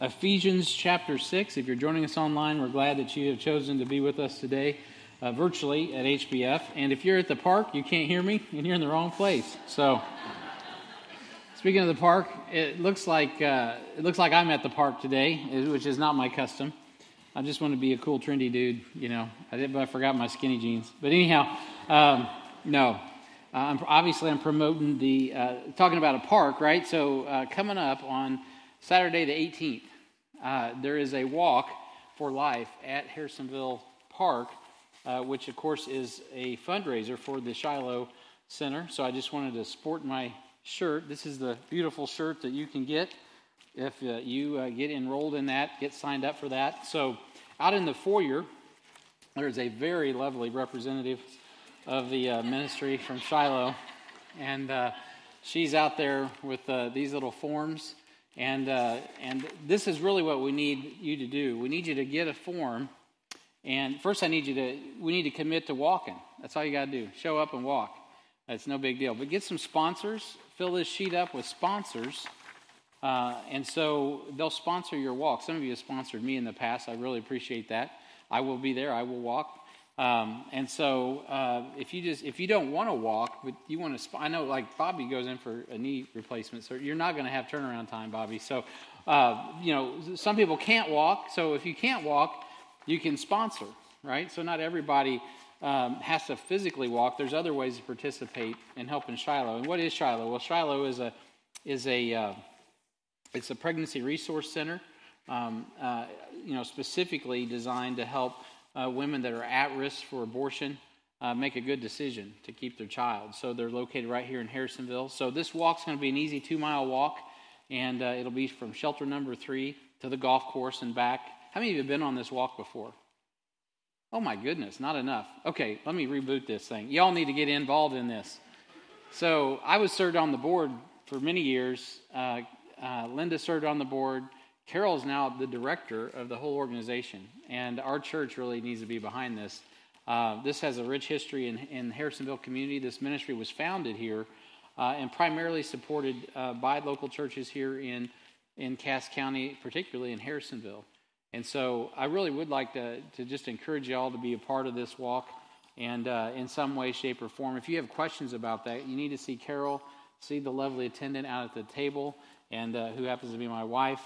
Ephesians chapter 6. If you're joining us online, we're glad that you have chosen to be with us today uh, virtually at HBF. And if you're at the park, you can't hear me, and you're in the wrong place. So, speaking of the park, it looks like uh, it looks like I'm at the park today, which is not my custom. I just want to be a cool, trendy dude, you know. I did, but I forgot my skinny jeans. But anyhow, um, no. Uh, I'm, obviously, I'm promoting the uh, talking about a park, right? So uh, coming up on Saturday the 18th, uh, there is a walk for life at Harrisonville Park, uh, which of course is a fundraiser for the Shiloh Center. So I just wanted to sport my shirt. This is the beautiful shirt that you can get if uh, you uh, get enrolled in that, get signed up for that. So out in the foyer, there's a very lovely representative of the uh, ministry from Shiloh, and uh, she's out there with these little forms and, uh, and this is really what we need you to do. We need you to get a form. And first, I need you to, we need to commit to walking. That's all you got to do. Show up and walk. That's no big deal. But get some sponsors. Fill this sheet up with sponsors. Uh, and so they'll sponsor your walk. Some of you have sponsored me in the past. I really appreciate that. I will be there. I will walk. Um, and so, uh, if you just if you don't want to walk, but you want to, I know like Bobby goes in for a knee replacement, so you're not going to have turnaround time, Bobby. So, uh, you know, some people can't walk. So if you can't walk, you can sponsor, right? So not everybody um, has to physically walk. There's other ways to participate and help in Shiloh. And what is Shiloh? Well, Shiloh is a is a uh, it's a pregnancy resource center, um, uh, you know, specifically designed to help uh, women that are at risk for abortion uh, make a good decision to keep their child. So they're located right here in Harrisonville. So this walk's going to be an easy two mile walk, and uh, it'll be from shelter number three to the golf course and back. How many of you have been on this walk before? Oh my goodness, not enough. Okay, let me reboot this thing. Y'all need to get involved in this. So I was served on the board for many years. Uh, uh, Linda served on the board. Carol is now the director of the whole organization, and our church really needs to be behind this. Uh, this has a rich history in, in Harrisonville community. This ministry was founded here uh, and primarily supported uh, by local churches here in, in Cass County, particularly in Harrisonville. And so I really would like to, to just encourage you all to be a part of this walk and uh, in some way, shape, or form. If you have questions about that, you need to see Carol, see the lovely attendant out at the table, and uh, who happens to be my wife.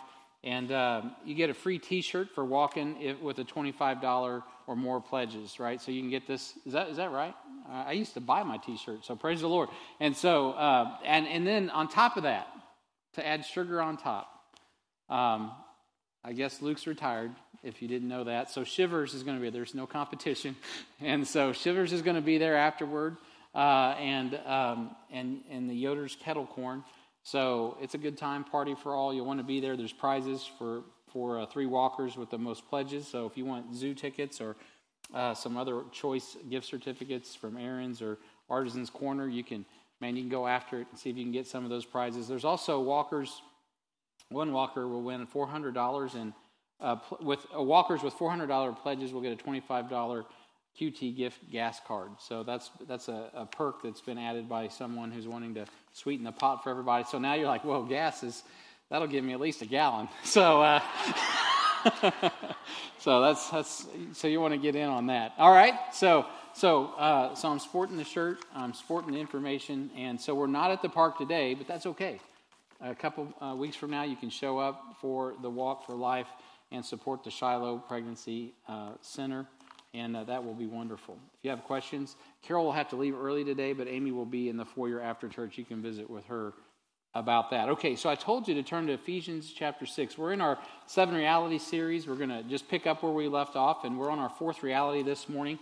And uh, you get a free T-shirt for walking with a twenty-five dollar or more pledges, right? So you can get this. Is that is that right? I used to buy my T-shirt, so praise the Lord. And so, uh, and and then on top of that, to add sugar on top, um, I guess Luke's retired. If you didn't know that, so Shivers is going to be there's no competition, and so Shivers is going to be there afterward, uh, and um, and and the Yoder's kettle corn. So it's a good time party for all. You'll want to be there. There's prizes for for uh, three walkers with the most pledges. So if you want zoo tickets or uh, some other choice gift certificates from Aaron's or Artisans Corner, you can man you can go after it and see if you can get some of those prizes. There's also walkers. One walker will win four hundred dollars and uh, with uh, walkers with four hundred dollar pledges will get a twenty five dollar QT gift gas card. So that's that's a, a, perk that's been added by someone who's wanting to sweeten the pot for everybody. So now you're like, well, gas is that'll give me at least a gallon. So uh, so that's that's so you want to get in on that. All right. So so uh, so I'm sporting the shirt. I'm sporting the information, and so we're not at the park today, but that's okay. A couple uh, weeks from now, you can show up for the Walk for Life and support the Shiloh Pregnancy uh, Center and uh, that will be wonderful. If you have questions, Carol will have to leave early today, but Amy will be in the foyer after church. You can visit with her about that. Okay, so I told you to turn to Ephesians chapter 6. We're in our seven reality series. We're going to just pick up where we left off, and we're on our fourth reality this morning,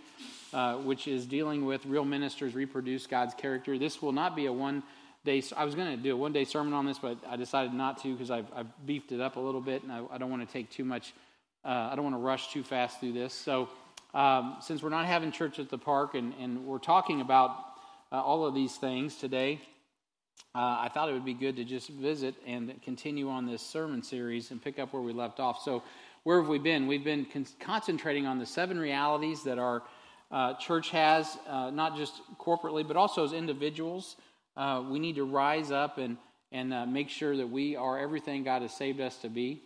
uh, which is dealing with real ministers reproduce God's character. This will not be a one day, I was going to do a one day sermon on this, but I decided not to because I've, I've, beefed it up a little bit, and I, I don't want to take too much, uh, I don't want to rush too fast through this. So, um, since we're not having church at the park and, and we're talking about uh, all of these things today, uh, I thought it would be good to just visit and continue on this sermon series and pick up where we left off. So, where have we been? We've been con- concentrating on the seven realities that our uh, church has, uh, not just corporately, but also as individuals. Uh, we need to rise up and, and uh, make sure that we are everything God has saved us to be.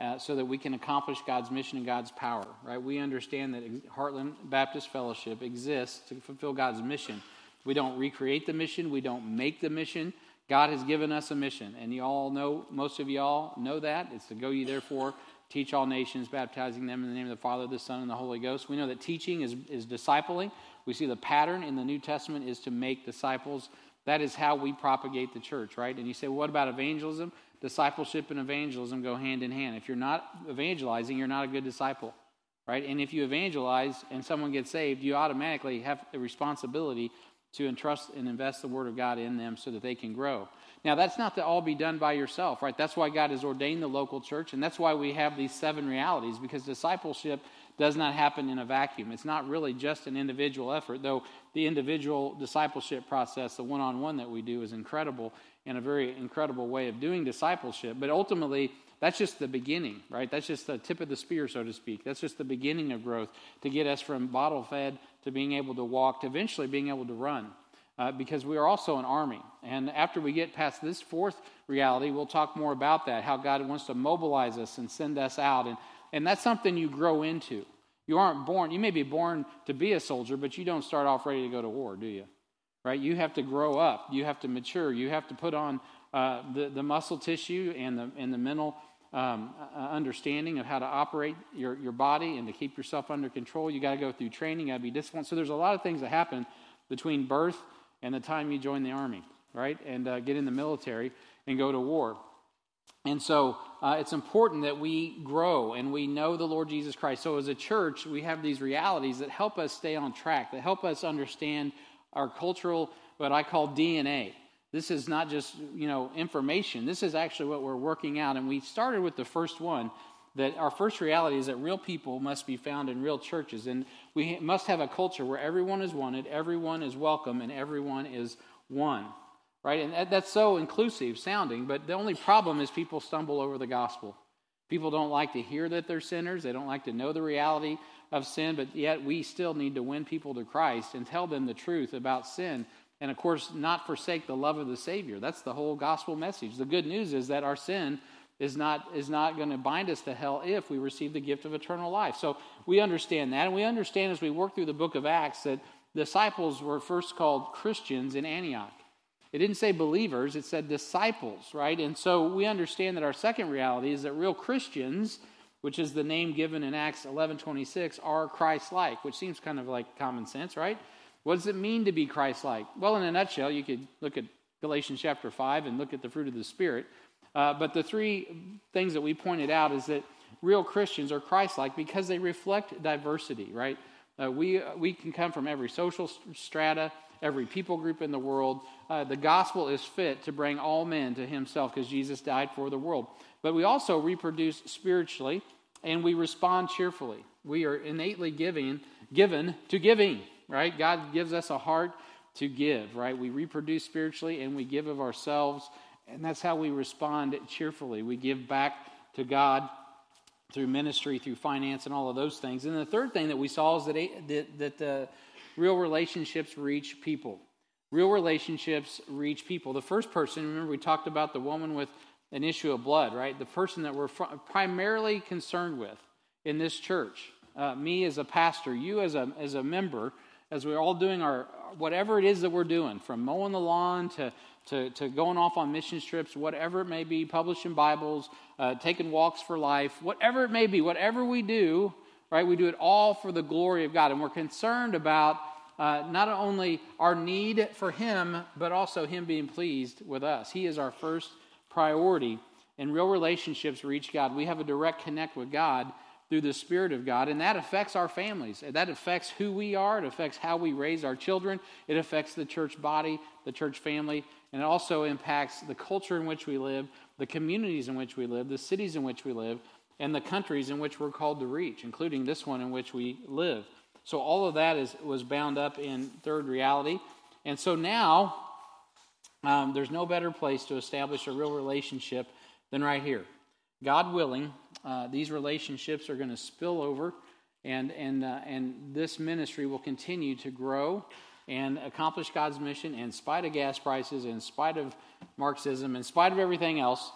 Uh, so that we can accomplish God's mission and God's power, right? We understand that Heartland Baptist Fellowship exists to fulfill God's mission. We don't recreate the mission, we don't make the mission. God has given us a mission, and you all know, most of y'all know that. It's to go ye therefore, teach all nations, baptizing them in the name of the Father, the Son, and the Holy Ghost. We know that teaching is, is discipling. We see the pattern in the New Testament is to make disciples. That is how we propagate the church, right? And you say, well, what about evangelism? Discipleship and evangelism go hand in hand. If you're not evangelizing, you're not a good disciple, right? And if you evangelize and someone gets saved, you automatically have the responsibility to entrust and invest the word of God in them so that they can grow. Now, that's not to all be done by yourself, right? That's why God has ordained the local church, and that's why we have these seven realities, because discipleship does not happen in a vacuum. It's not really just an individual effort, though the individual discipleship process, the one on one that we do, is incredible and a very incredible way of doing discipleship. But ultimately, that's just the beginning, right? That's just the tip of the spear, so to speak. That's just the beginning of growth to get us from bottle fed to being able to walk to eventually being able to run. Uh, because we are also an army. And after we get past this fourth reality, we'll talk more about that, how God wants to mobilize us and send us out. And, and that's something you grow into. You aren't born, you may be born to be a soldier, but you don't start off ready to go to war, do you? Right? You have to grow up, you have to mature, you have to put on uh, the, the muscle tissue and the, and the mental um, uh, understanding of how to operate your, your body and to keep yourself under control. You got to go through training, you got to be disciplined. So there's a lot of things that happen between birth and the time you join the army, right? And uh, get in the military and go to war. And so uh, it's important that we grow and we know the Lord Jesus Christ. So as a church, we have these realities that help us stay on track, that help us understand our cultural, what I call DNA. This is not just, you know, information. This is actually what we're working out. And we started with the first one that our first reality is that real people must be found in real churches. And we must have a culture where everyone is wanted, everyone is welcome, and everyone is one. Right? And that's so inclusive sounding, but the only problem is people stumble over the gospel. People don't like to hear that they're sinners. They don't like to know the reality of sin, but yet we still need to win people to Christ and tell them the truth about sin. And of course, not forsake the love of the Savior. That's the whole gospel message. The good news is that our sin is not, is not going to bind us to hell if we receive the gift of eternal life. So we understand that. And we understand as we work through the book of Acts that disciples were first called Christians in Antioch. It didn't say believers, it said disciples, right? And so we understand that our second reality is that real Christians, which is the name given in Acts 11:26, are Christ-like, which seems kind of like common sense, right? What does it mean to be Christ-like? Well, in a nutshell, you could look at Galatians chapter 5 and look at the fruit of the Spirit. Uh, but the three things that we pointed out is that real Christians are Christ-like because they reflect diversity, right? Uh, we, we can come from every social strata, every people group in the world. Uh, the gospel is fit to bring all men to himself because Jesus died for the world. But we also reproduce spiritually and we respond cheerfully. We are innately giving, given to giving, right? God gives us a heart to give, right? We reproduce spiritually and we give of ourselves, and that's how we respond cheerfully. We give back to God through ministry, through finance, and all of those things. And the third thing that we saw is that, that, that the real relationships reach people. Real relationships reach people. The first person, remember, we talked about the woman with an issue of blood, right? The person that we're primarily concerned with in this church. Uh, me as a pastor, you as a, as a member, as we're all doing our whatever it is that we're doing, from mowing the lawn to, to, to going off on mission trips, whatever it may be, publishing Bibles, uh, taking walks for life, whatever it may be, whatever we do, right? We do it all for the glory of God. And we're concerned about uh, not only our need for Him, but also Him being pleased with us. He is our first priority. And real relationships reach God. We have a direct connect with God through the Spirit of God, and that affects our families. That affects who we are. It affects how we raise our children. It affects the church body, the church family, and it also impacts the culture in which we live, the communities in which we live, the cities in which we live, and the countries in which we're called to reach, including this one in which we live. So all of that is, was bound up in third reality. And so now, um, there's no better place to establish a real relationship than right here. God willing, uh, these relationships are going to spill over, and, and, uh, and this ministry will continue to grow and accomplish God's mission in spite of gas prices, in spite of Marxism, in spite of everything else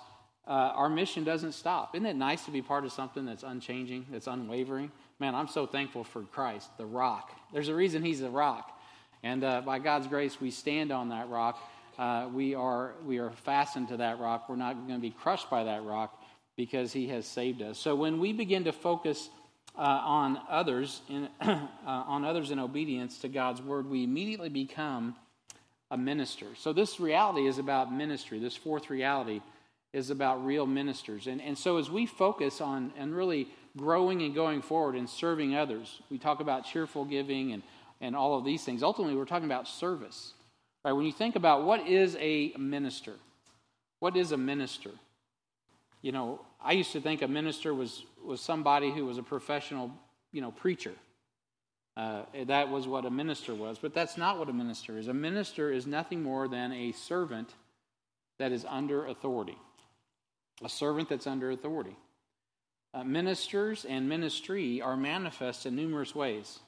uh, our mission doesn't stop. Isn't it nice to be part of something that's unchanging, that's unwavering? Man, I'm so thankful for Christ, the rock. There's a reason he's the rock. And uh, by God's grace, we stand on that rock. Uh, we, are, we are fastened to that rock. We're not going to be crushed by that rock because he has saved us. So when we begin to focus uh, on others in, uh, on others in obedience to God's word, we immediately become a minister. So this reality is about ministry. This fourth reality is about real ministers. And, and so as we focus on and really growing and going forward and serving others, we talk about cheerful giving and, and all of these things. Ultimately, we're talking about service. Right? When you think about what is a minister, what is a minister? You know, I used to think a minister was, was somebody who was a professional, you know, preacher. Uh, that was what a minister was, but that's not what a minister is. A minister is nothing more than a servant that is under authority. A servant that's under authority. Uh, ministers and ministry are manifest in numerous ways.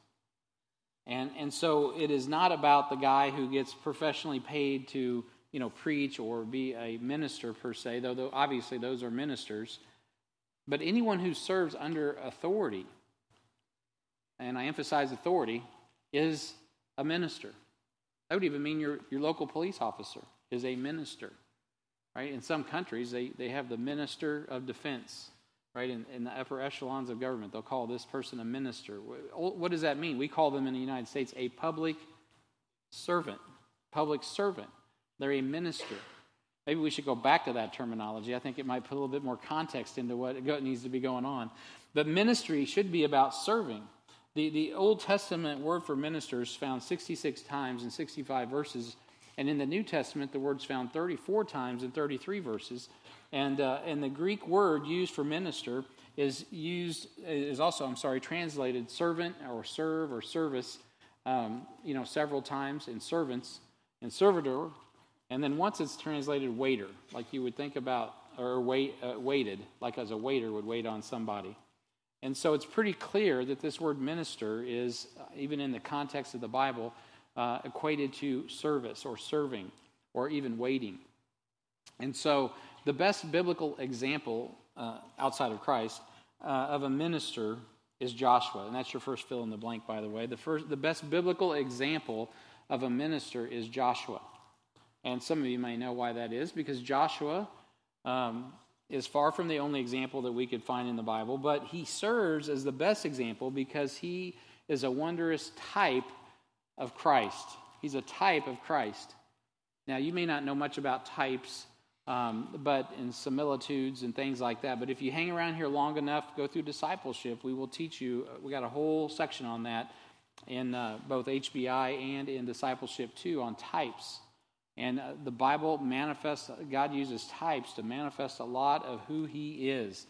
And, and so it is not about the guy who gets professionally paid to you know, preach or be a minister per se, though, though obviously those are ministers. But anyone who serves under authority and I emphasize authority, is a minister. That would even mean your, your local police officer is a minister. Right? In some countries, they, they have the minister of defense. Right? In, in the upper echelons of government, they'll call this person a minister. Oh, what does that mean? We call them in the United States a public servant. Public servant. They're a minister. Maybe we should go back to that terminology. I think it might put a little bit more context into what needs to be going on. But ministry should be about serving. The, the Old Testament word for ministers found 66 times in 65 verses, and in the New Testament, the word's found 34 times in 33 verses. And, uh, and the Greek word used for minister is used, is also, I'm sorry, translated servant or serve or service, um, you know, several times in servants and servitor. And then once it's translated waiter, like you would think about, or wait, uh, waited, like as a waiter would wait on somebody. And so it's pretty clear that this word minister is, uh, even in the context of the Bible, uh, equated to service or serving or even waiting. And so the best biblical example uh, outside of Christ uh, of a minister is Joshua. And that's your first fill in the blank, by the way. The, first, the best biblical example of a minister is Joshua. And some of you may know why that is, because Joshua um, is far from the only example that we could find in the Bible, but he serves as the best example because he is a wondrous type of Christ. He's a type of Christ. Now, you may not know much about types, um, but in similitudes and things like that. But if you hang around here long enough, go through discipleship, we will teach you. Uh, we got a whole section on that in uh, both HBI and in discipleship too on types. And uh, the Bible manifests, God uses types to manifest a lot of who he is.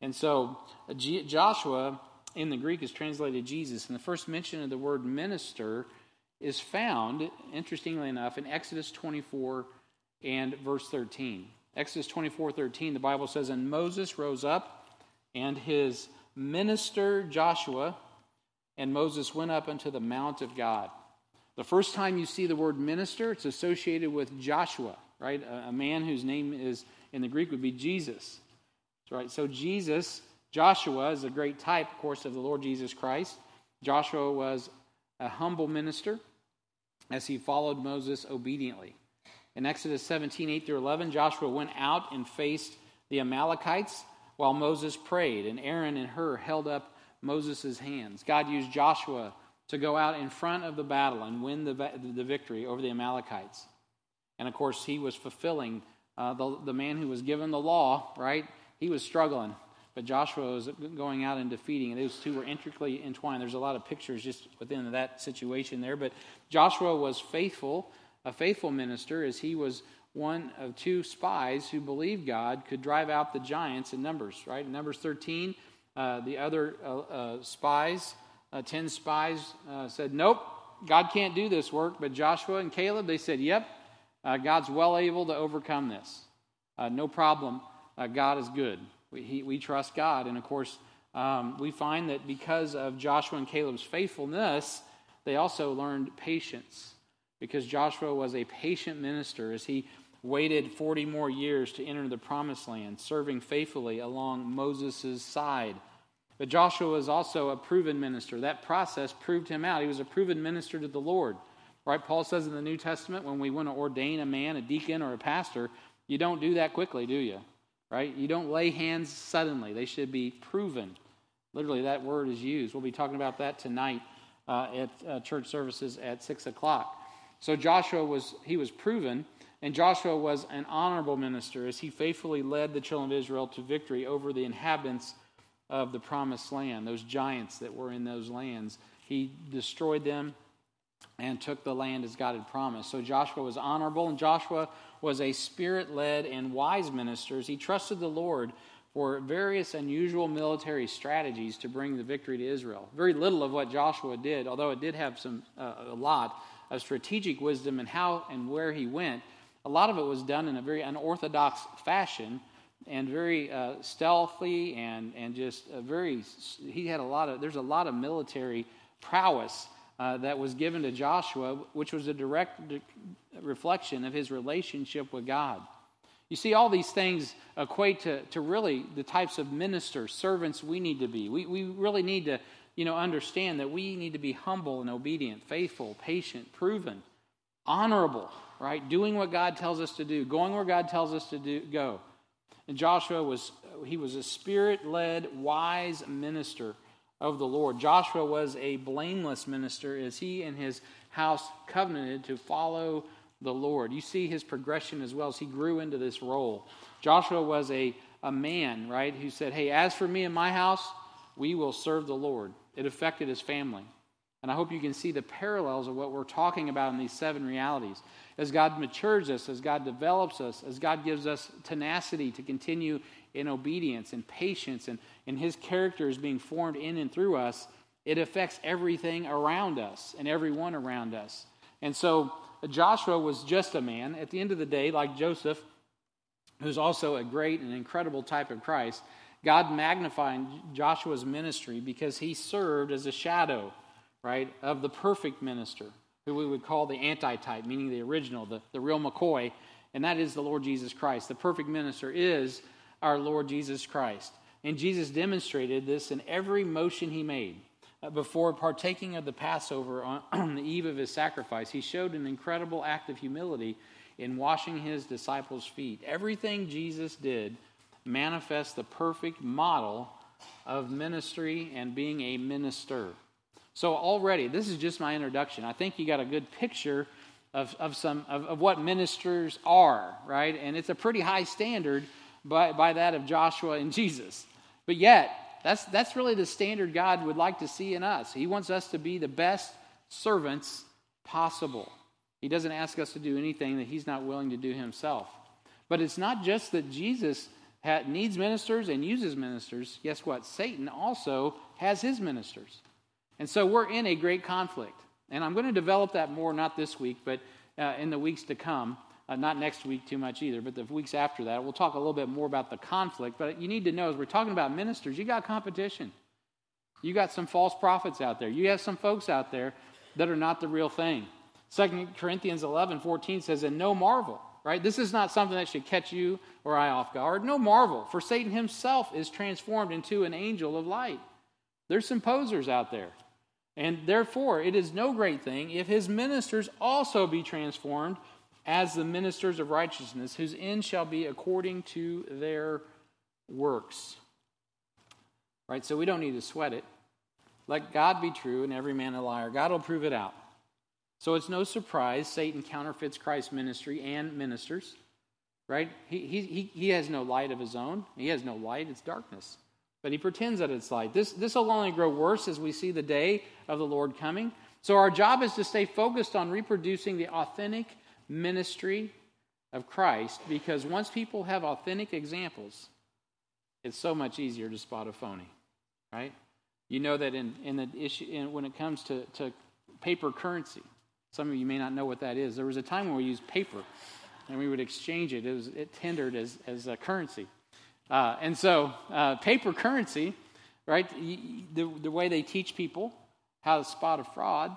And so uh, Joshua in the Greek is translated Jesus. And the first mention of the word minister is found, interestingly enough, in Exodus 24 and verse 13. Exodus 24 13, the Bible says, And Moses rose up, and his minister Joshua, and Moses went up unto the mount of God. The first time you see the word minister, it's associated with Joshua, right? A, a man whose name is in the Greek would be Jesus. Right? So Jesus, Joshua is a great type, of course, of the Lord Jesus Christ. Joshua was a humble minister as he followed Moses obediently. In Exodus 17, 8 through 11, Joshua went out and faced the Amalekites while Moses prayed, and Aaron and Hur held up Moses' hands. God used Joshua to go out in front of the battle and win the, the victory over the Amalekites. And of course, he was fulfilling uh, the, the man who was given the law, right? He was struggling, but Joshua was going out and defeating, and those two were intricately entwined. There's a lot of pictures just within that situation there, but Joshua was faithful, a faithful minister, as he was one of two spies who believed God could drive out the giants in Numbers, right? In Numbers 13, uh, the other uh, uh spies uh, 10 spies uh, said, Nope, God can't do this work. But Joshua and Caleb, they said, Yep, uh, God's well able to overcome this. No problem. God is good. We, he, we trust God. And of course, um, we find that because of Joshua and Caleb's faithfulness, they also learned patience because Joshua was a patient minister as he waited 40 more years to enter the promised land, serving faithfully along Moses' side. But Joshua was also a proven minister. That process proved him out. He was a proven minister to the Lord. Right? Paul says in the New Testament when we want to ordain a man, a deacon, or a pastor, you don't do that quickly, do you? Right? You don't lay hands suddenly. They should be proven. Literally, that word is used. We'll be talking about that tonight uh, at uh, church services at 6 o'clock. So Joshua was, he was proven, and Joshua was an honorable minister as he faithfully led the children of Israel to victory over the inhabitants of the promised land, those giants that were in those lands. He destroyed them and took the land as God had promised. So Joshua was honorable, and Joshua was a spirit led and wise minister. He trusted the Lord for various unusual military strategies to bring the victory to Israel. Very little of what Joshua did, although it did have some uh, a lot of strategic wisdom and how and where he went. A lot of it was done in a very unorthodox fashion and very uh, stealthy and and just very. He had a lot of. There's a lot of military prowess uh, that was given to Joshua, which was a direct reflection of his relationship with God. You see, all these things equate to, to really the types of ministers, servants we need to be. We, we really need to you know, understand that we need to be humble and obedient, faithful, patient, proven, honorable, right? Doing what God tells us to do, going where God tells us to do, go. And Joshua was, he was a spirit led, wise minister of the Lord. Joshua was a blameless minister as he and his house covenanted to follow the Lord. You see his progression as well as he grew into this role. Joshua was a, a man, right, who said, Hey, as for me and my house, we will serve the Lord. It affected his family. And I hope you can see the parallels of what we're talking about in these seven realities. As God matures us, as God develops us, as God gives us tenacity to continue in obedience and patience, and, and his character is being formed in and through us, it affects everything around us and everyone around us. And so Joshua was just a man. At the end of the day, like Joseph, who's also a great and incredible type of Christ, God magnified Joshua's ministry because he served as a shadow, right, of the perfect minister, who we would call the antitype, meaning the original, the, the real McCoy, and that is the Lord Jesus Christ. The perfect minister is our Lord Jesus Christ. And Jesus demonstrated this in every motion he made. Uh, before partaking of the Passover on, on the eve of his sacrifice, he showed an incredible act of humility in washing his disciples' feet. Everything Jesus did manifests the perfect model of ministry and being a minister. So, already, this is just my introduction. I think you got a good picture of, of, some, of, of what ministers are, right? And it's a pretty high standard by, by that of Joshua and Jesus. But yet, that's, that's really the standard God would like to see in us. He wants us to be the best servants possible. He doesn't ask us to do anything that He's not willing to do Himself. But it's not just that Jesus needs ministers and uses ministers. Guess what? Satan also has his ministers. And so we're in a great conflict. And I'm going to develop that more, not this week, but uh, in the weeks to come. Uh, not next week too much either, but the weeks after that. We'll talk a little bit more about the conflict. But you need to know as we're talking about ministers, you got competition. You got some false prophets out there. You have some folks out there that are not the real thing. 2 Corinthians 11, 14 says, And no marvel, right? This is not something that should catch you or I off guard. No marvel, for Satan himself is transformed into an angel of light. There's some posers out there. And therefore, it is no great thing if his ministers also be transformed as the ministers of righteousness, whose end shall be according to their works. Right? So we don't need to sweat it. Let God be true and every man a liar. God will prove it out. So it's no surprise Satan counterfeits Christ's ministry and ministers. Right? He, he, he has no light of his own. He has no light, it's darkness. But he pretends that it's light. This, this will only grow worse as we see the day of the Lord coming. So our job is to stay focused on reproducing the authentic ministry of Christ because once people have authentic examples, it's so much easier to spot a phony, right? You know that in, in the issue in, when it comes to, to paper currency, some of you may not know what that is. There was a time when we used paper and we would exchange it. It was it tendered as, as a currency. Uh, and so uh, paper currency, right, the, the way they teach people how to spot a fraud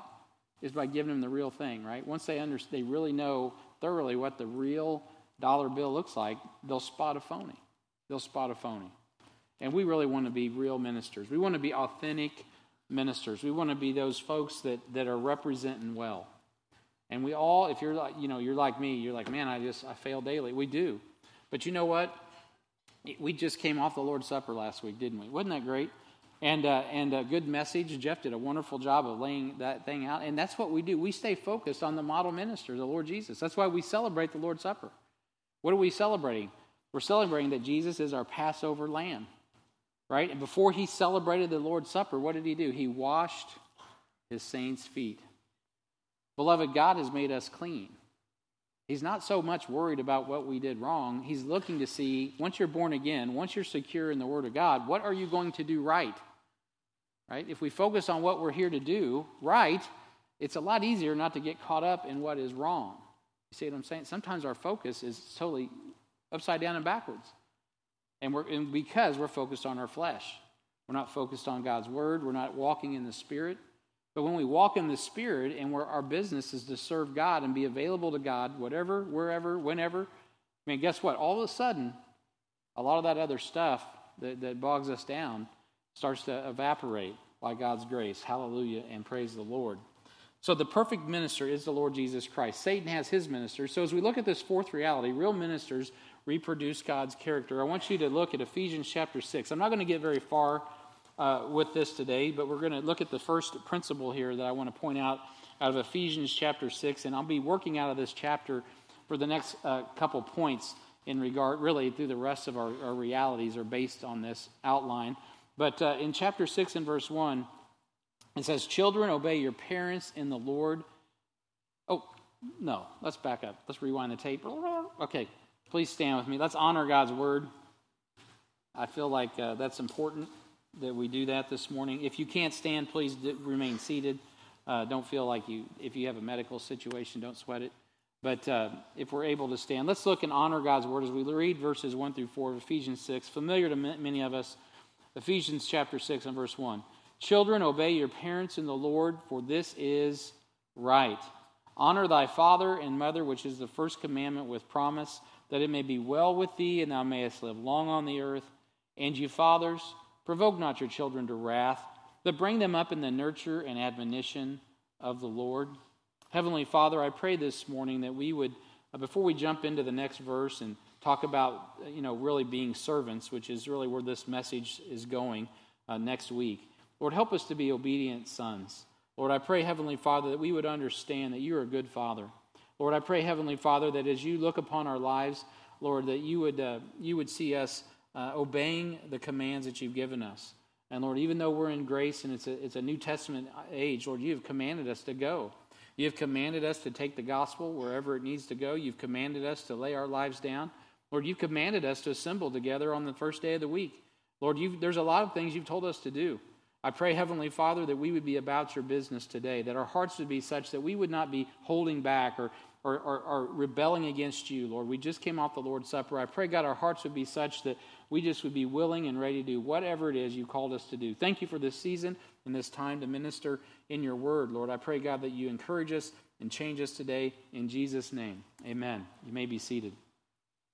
is by giving them the real thing, right? Once they understand, they really know thoroughly what the real dollar bill looks like, they'll spot a phony. They'll spot a phony. And we really want to be real ministers. We want to be authentic ministers. We want to be those folks that, that are representing well. And we all, if you're like, you know, you're like me, you're like, man, I just, I fail daily. We do. But you know what? We just came off the Lord's Supper last week, didn't we? Wasn't that great? And, uh, and a good message. Jeff did a wonderful job of laying that thing out. And that's what we do. We stay focused on the model minister, the Lord Jesus. That's why we celebrate the Lord's Supper. What are we celebrating? We're celebrating that Jesus is our Passover lamb, right? And before he celebrated the Lord's Supper, what did he do? He washed his saints' feet. Beloved, God has made us clean. He's not so much worried about what we did wrong. He's looking to see, once you're born again, once you're secure in the Word of God, what are you going to do right? Right? If we focus on what we're here to do right, it's a lot easier not to get caught up in what is wrong. You see what I'm saying? Sometimes our focus is totally upside down and backwards. And, we're, and because we're focused on our flesh. We're not focused on God's word. We're not walking in the Spirit. But when we walk in the Spirit and where our business is to serve God and be available to God, whatever, wherever, whenever, I mean, guess what? All of a sudden, a lot of that other stuff that, that bogs us down starts to evaporate by God's grace. Hallelujah and praise the Lord. So the perfect minister is the Lord Jesus Christ. Satan has his ministers. So as we look at this fourth reality, real ministers reproduce God's character. I want you to look at Ephesians chapter 6. I'm not going to get very far uh, with this today, but we're going to look at the first principle here that I want to point out out of Ephesians chapter 6. And I'll be working out of this chapter for the next uh, couple points in regard, really, through the rest of our, our realities are based on this outline. But uh, in chapter 6 and verse 1, it says, Children, obey your parents in the Lord. Oh, no, let's back up. Let's rewind the tape. Okay, please stand with me. Let's honor God's word. I feel like uh, that's important that we do that this morning. If you can't stand, please d- remain seated. Uh, don't feel like you, if you have a medical situation, don't sweat it. But uh, if we're able to stand, let's look and honor God's word as we read verses 1 through 4 of Ephesians 6, familiar to many of us. Ephesians chapter 6 and verse 1. Children, obey your parents in the Lord, for this is right. Honor thy father and mother, which is the first commandment with promise, that it may be well with thee, and thou mayest live long on the earth. And you fathers, provoke not your children to wrath, but bring them up in the nurture and admonition of the Lord. Heavenly Father, I pray this morning that we would, uh, before we jump into the next verse and talk about, you know, really being servants, which is really where this message is going uh, next week, Lord, help us to be obedient sons. Lord, I pray, Heavenly Father, that we would understand that you are a good Father. Lord, I pray, Heavenly Father, that as you look upon our lives, Lord, that you would, uh, you would see us uh, obeying the commands that you've given us. And Lord, even though we're in grace and it's a, it's a New Testament age, Lord, you have commanded us to go. You have commanded us to take the gospel wherever it needs to go. You've commanded us to lay our lives down. Lord, you've commanded us to assemble together on the first day of the week. Lord, there's a lot of things you've told us to do. I pray, Heavenly Father, that we would be about your business today, that our hearts would be such that we would not be holding back or, or, rebelling against you, Lord. We just came off the Lord's Supper. I pray, God, our hearts would be such that we just would be willing and ready to do whatever it is you called us to do. Thank you for this season and this time to minister in your word, Lord. I pray, God, that you encourage us and change us today in Jesus' name. Amen. You may be seated.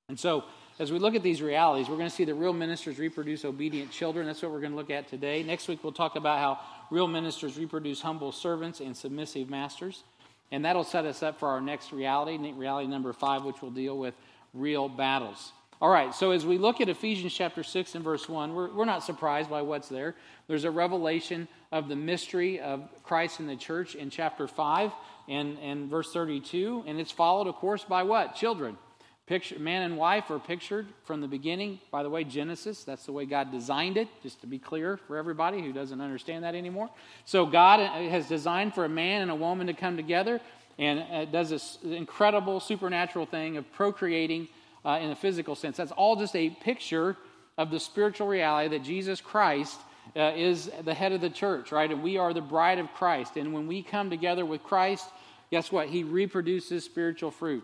And so, as we look at these realities, we're going to see that real ministers reproduce obedient children. That's what we're going to look at today. Next week, we'll talk about how real ministers reproduce humble servants and submissive masters. And that'll set us up for our next reality, reality number five, which will deal with real battles. All right, so as we look at Ephesians chapter 6 and verse 1, we're, we're not surprised by what's there. There's a revelation of the mystery of Christ in the church in chapter 5 and, and verse 32, and it's followed, of course, by what? Children. Picture, man and wife are pictured from the beginning. By the way, Genesis, that's the way God designed it, just to be clear for everybody who doesn't understand that anymore. So, God has designed for a man and a woman to come together and does this incredible supernatural thing of procreating uh, in a physical sense. That's all just a picture of the spiritual reality that Jesus Christ uh, is the head of the church, right? And we are the bride of Christ. And when we come together with Christ, guess what? He reproduces spiritual fruit.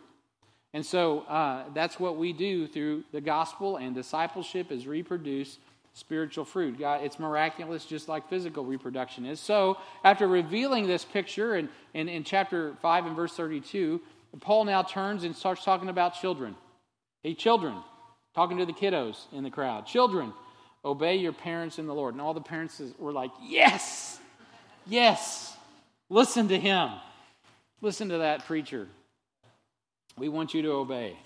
And so uh, that's what we do through the gospel and discipleship is reproduce spiritual fruit. God, it's miraculous just like physical reproduction is. So after revealing this picture in, in, in chapter 5 and verse 32, Paul now turns and starts talking about children. Hey, children, talking to the kiddos in the crowd. Children, obey your parents in the Lord. And all the parents were like, Yes, yes, listen to him. Listen to that preacher. We want you to obey.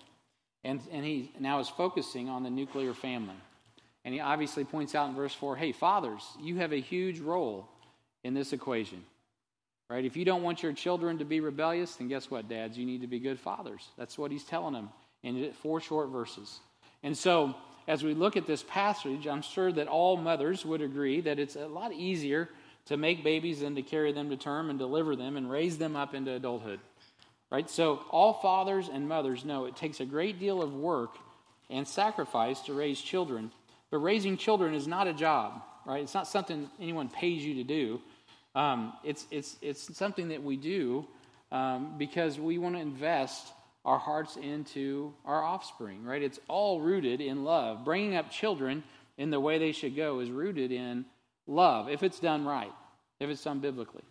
And, and he now is focusing on the nuclear family. And he obviously points out in verse 4 hey, fathers, you have a huge role in this equation. Right? If you don't want your children to be rebellious, then guess what, dads? You need to be good fathers. That's what he's telling them in four short verses. And so, as we look at this passage, I'm sure that all mothers would agree that it's a lot easier to make babies than to carry them to term and deliver them and raise them up into adulthood. Right? So, all fathers and mothers know it takes a great deal of work and sacrifice to raise children. But raising children is not a job, right? It's not something anyone pays you to do. Um, it's, it's, it's something that we do um, because we want to invest our hearts into our offspring, right? It's all rooted in love. Bringing up children in the way they should go is rooted in love, if it's done right, if it's done biblically.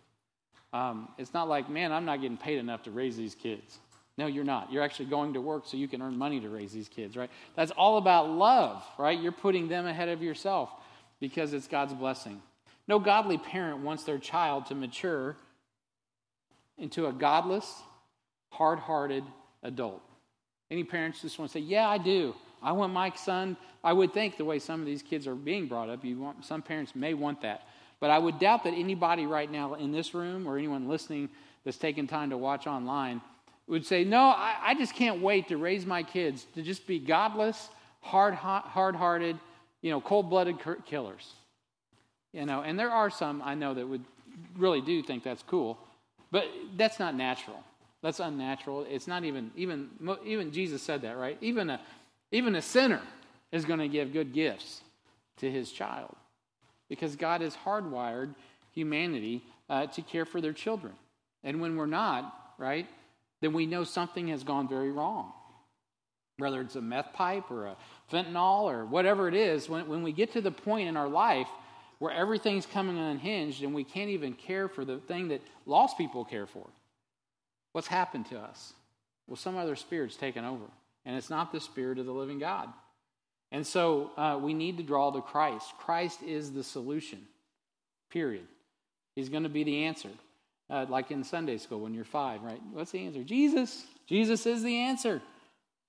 Um, it's not like, man, I'm not getting paid enough to raise these kids. No, you're not. You're actually going to work so you can earn money to raise these kids, right? That's all about love, right? You're putting them ahead of yourself because it's God's blessing. No godly parent wants their child to mature into a godless, hard hearted adult. Any parents just want to say, Yeah, I do. I want my son. I would think the way some of these kids are being brought up, you want, some parents may want that. But I would doubt that anybody right now in this room or anyone listening that's taking time to watch online would say, No, I, I just can't wait to raise my kids to just be godless, hard hearted, you know, cold blooded killers. You know, and there are some I know that would really do think that's cool, but that's not natural. That's unnatural. It's not even even even Jesus said that, right? Even a even a sinner is going to give good gifts to his child because God has hardwired humanity uh, to care for their children. And when we're not, right, then we know something has gone very wrong. Whether it's a meth pipe or a fentanyl or whatever it is, when, when we get to the point in our life where everything's coming unhinged and we can't even care for the thing that lost people care for, what's happened to us? Well, some other spirit's taken over, and it's not the spirit of the living God. And so uh, we need to draw to Christ. Christ is the solution, period. He's going to be the answer. Uh, like in Sunday school when you're five, right? What's the answer? Jesus. Jesus is the answer.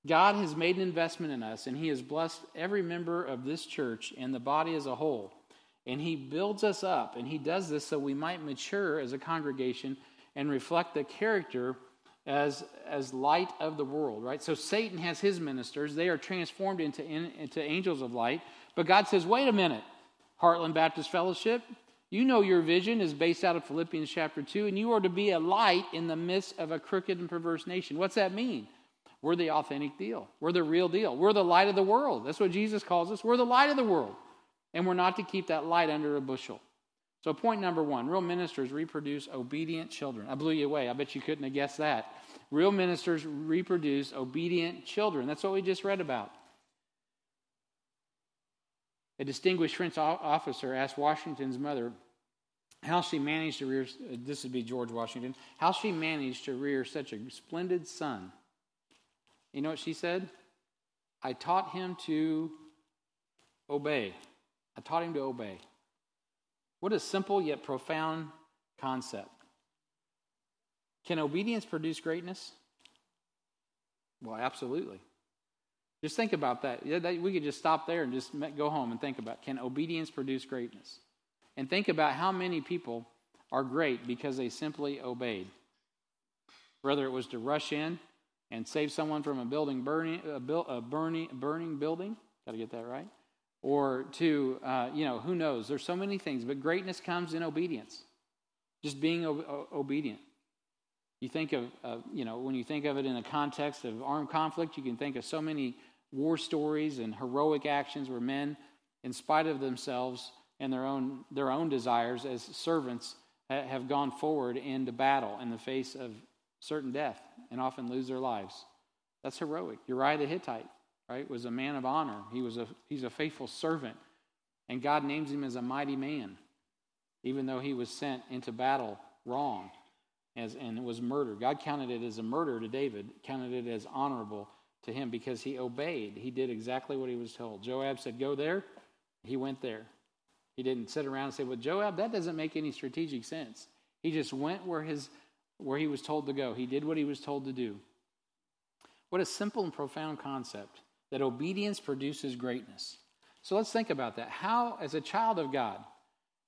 God has made an investment in us, and He has blessed every member of this church and the body as a whole. And He builds us up, and He does this so we might mature as a congregation and reflect the character as, as light of the world, right? So Satan has his ministers. They are transformed into, in, into angels of light. But God says, wait a minute, Heartland Baptist Fellowship, you know your vision is based out of Philippians chapter 2, and you are to be a light in the midst of a crooked and perverse nation. What's that mean? We're the authentic deal. We're the real deal. We're the light of the world. That's what Jesus calls us. We're the light of the world. And we're not to keep that light under a bushel. So, point number one real ministers reproduce obedient children. I blew you away. I bet you couldn't have guessed that. Real ministers reproduce obedient children. That's what we just read about. A distinguished French officer asked Washington's mother how she managed to rear, this would be George Washington, how she managed to rear such a splendid son. You know what she said? I taught him to obey. I taught him to obey. What a simple yet profound concept. Can obedience produce greatness? Well, absolutely. Just think about that. We could just stop there and just go home and think about can obedience produce greatness? And think about how many people are great because they simply obeyed. Whether it was to rush in and save someone from a building burning, a, burning, burning building, got to get that right, or to, uh, you know, who knows? There's so many things, but greatness comes in obedience. Just being o- obedient. You think of, uh, you know, when you think of it in the context of armed conflict, you can think of so many war stories and heroic actions where men, in spite of themselves and their own, their own desires as servants, have gone forward into battle in the face of certain death and often lose their lives. That's heroic. Uriah the Hittite right, was a man of honor. He was a, he's a faithful servant. And God names him as a mighty man, even though he was sent into battle wrong as, and was murdered. God counted it as a murder to David, counted it as honorable to him because he obeyed. He did exactly what he was told. Joab said, Go there. He went there. He didn't sit around and say, Well, Joab, that doesn't make any strategic sense. He just went where, his, where he was told to go. He did what he was told to do. What a simple and profound concept that obedience produces greatness. So let's think about that. How, as a child of God,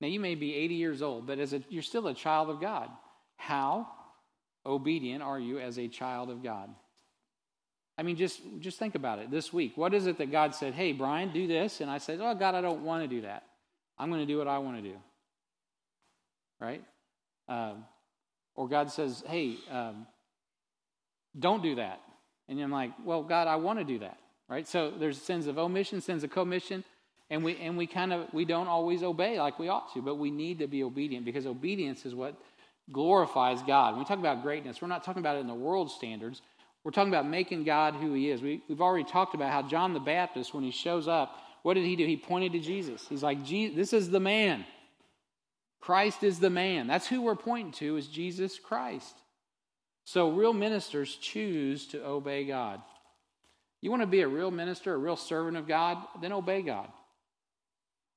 now you may be 80 years old, but as a, you're still a child of God. How obedient are you as a child of God? I mean, just, just think about it this week. What is it that God said, hey, Brian, do this? And I said, oh, God, I don't want to do that. I'm going to do what I want to do. Right? Um, or God says, hey, um, don't do that. And I'm like, well, God, I want to do that. Right? So there's sins of omission, sins of commission. And we, and we kind of, we don't always obey like we ought to, but we need to be obedient because obedience is what glorifies God. When we talk about greatness, we're not talking about it in the world standards. We're talking about making God who He is. We, we've already talked about how John the Baptist, when he shows up, what did he do? He pointed to Jesus. He's like, This is the man. Christ is the man. That's who we're pointing to, is Jesus Christ. So real ministers choose to obey God. You want to be a real minister, a real servant of God, then obey God.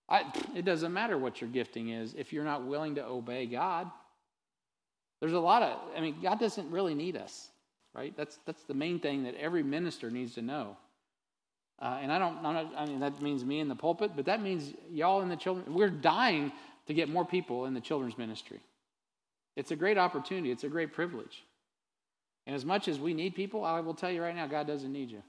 I, it doesn't matter what your gifting is if you're not willing to obey God. There's a lot of, I mean, God doesn't really need us, right? That's, that's the main thing that every minister needs to know. Uh, and I don't, not, I mean, that means me in the pulpit, but that means y'all in the children. We're dying to get more people in the children's ministry. It's a great opportunity, it's a great privilege. And as much as we need people, I will tell you right now, God doesn't need you,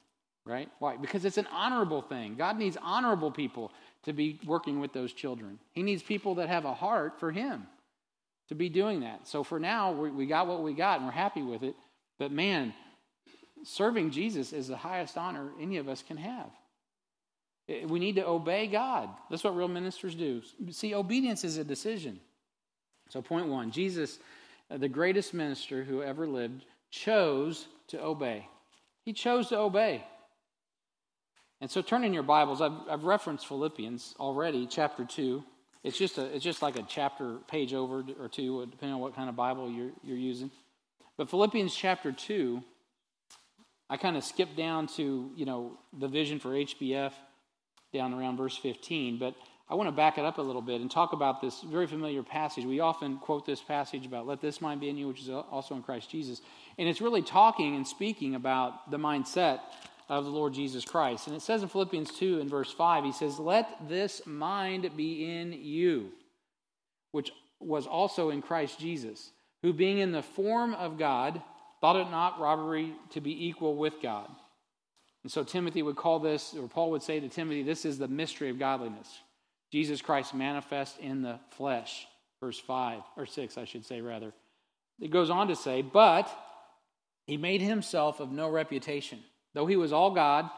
right? Why? Because it's an honorable thing. God needs honorable people to be working with those children. He needs people that have a heart for Him to be doing that. So for now, we, we got what we got and we're happy with it. But man, serving Jesus is the highest honor any of us can have. We need to obey God. That's what real ministers do. See, obedience is a decision. So, point one Jesus, uh, the greatest minister who ever lived, chose to obey. He chose to obey. And so, turn in your Bibles. I've, I've referenced Philippians already, chapter 2. It's just, a, it's just like a chapter page over or two, depending on what kind of Bible you're, you're using. But Philippians chapter 2, I kind of skipped down to, you know, the vision for HBF down around verse 15. But I want to back it up a little bit and talk about this very familiar passage. We often quote this passage about, let this mind be in you, which is also in Christ Jesus. And it's really talking and speaking about the mindset of the Lord Jesus Christ. And it says in Philippians 2 and verse 5, he says, Let this mind be in you, which was also in Christ Jesus, who being in the form of God, thought it not robbery to be equal with God. And so Timothy would call this, or Paul would say to Timothy, this is the mystery of godliness. Jesus Christ manifest in the flesh. Verse 5, or 6, I should say, rather. It goes on to say, But he made himself of no reputation Though he was all God,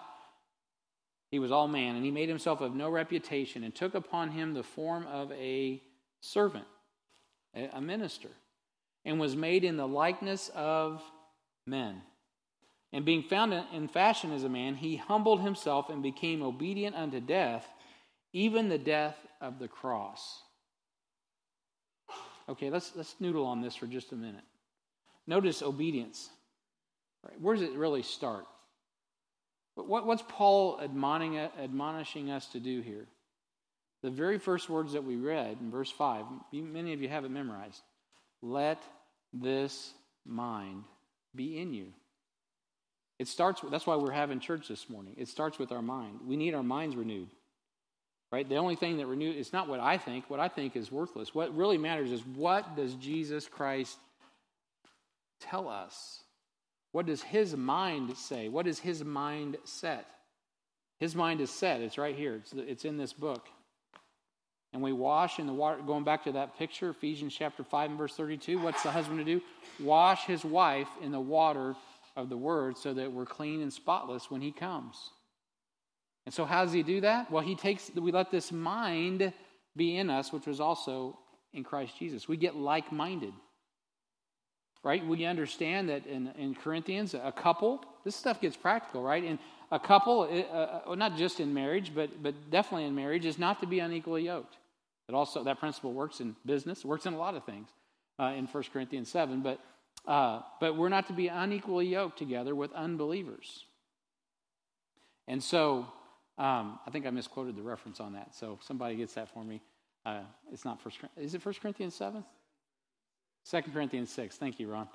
he was all man, and he made himself of no reputation and took upon him the form of a servant, a minister, and was made in the likeness of men. And being found in fashion as a man, he humbled himself and became obedient unto death, even the death of the cross. Okay, let's, let's noodle on this for just a minute. Notice obedience. Where does it really start? But what, what's Paul admonishing us to do here? The very first words that we read in verse 5, many of you have it memorized. Let this mind be in you. It starts that's why we're having church this morning. It starts with our mind. We need our minds renewed. Right? The only thing that renewed it's not what I think. What I think is worthless. What really matters is what does Jesus Christ tell us? What does his mind say? What is his mind set? His mind is set. It's right here, it's, it's in this book. And we wash in the water, going back to that picture, Ephesians chapter 5 and verse 32. What's the husband to do? Wash his wife in the water of the word so that we're clean and spotless when he comes. And so, how does he do that? Well, he takes, we let this mind be in us, which was also in Christ Jesus. We get like minded right? We understand that in, in Corinthians, a couple, this stuff gets practical, right? And a couple, uh, uh, not just in marriage, but, but definitely in marriage, is not to be unequally yoked. It also, that principle works in business, works in a lot of things uh, in 1 Corinthians 7, but, uh, but we're not to be unequally yoked together with unbelievers. And so um, I think I misquoted the reference on that. So somebody gets that for me. Uh, it's not first. Is it First Corinthians seven? Second Corinthians six. Thank you, Ron.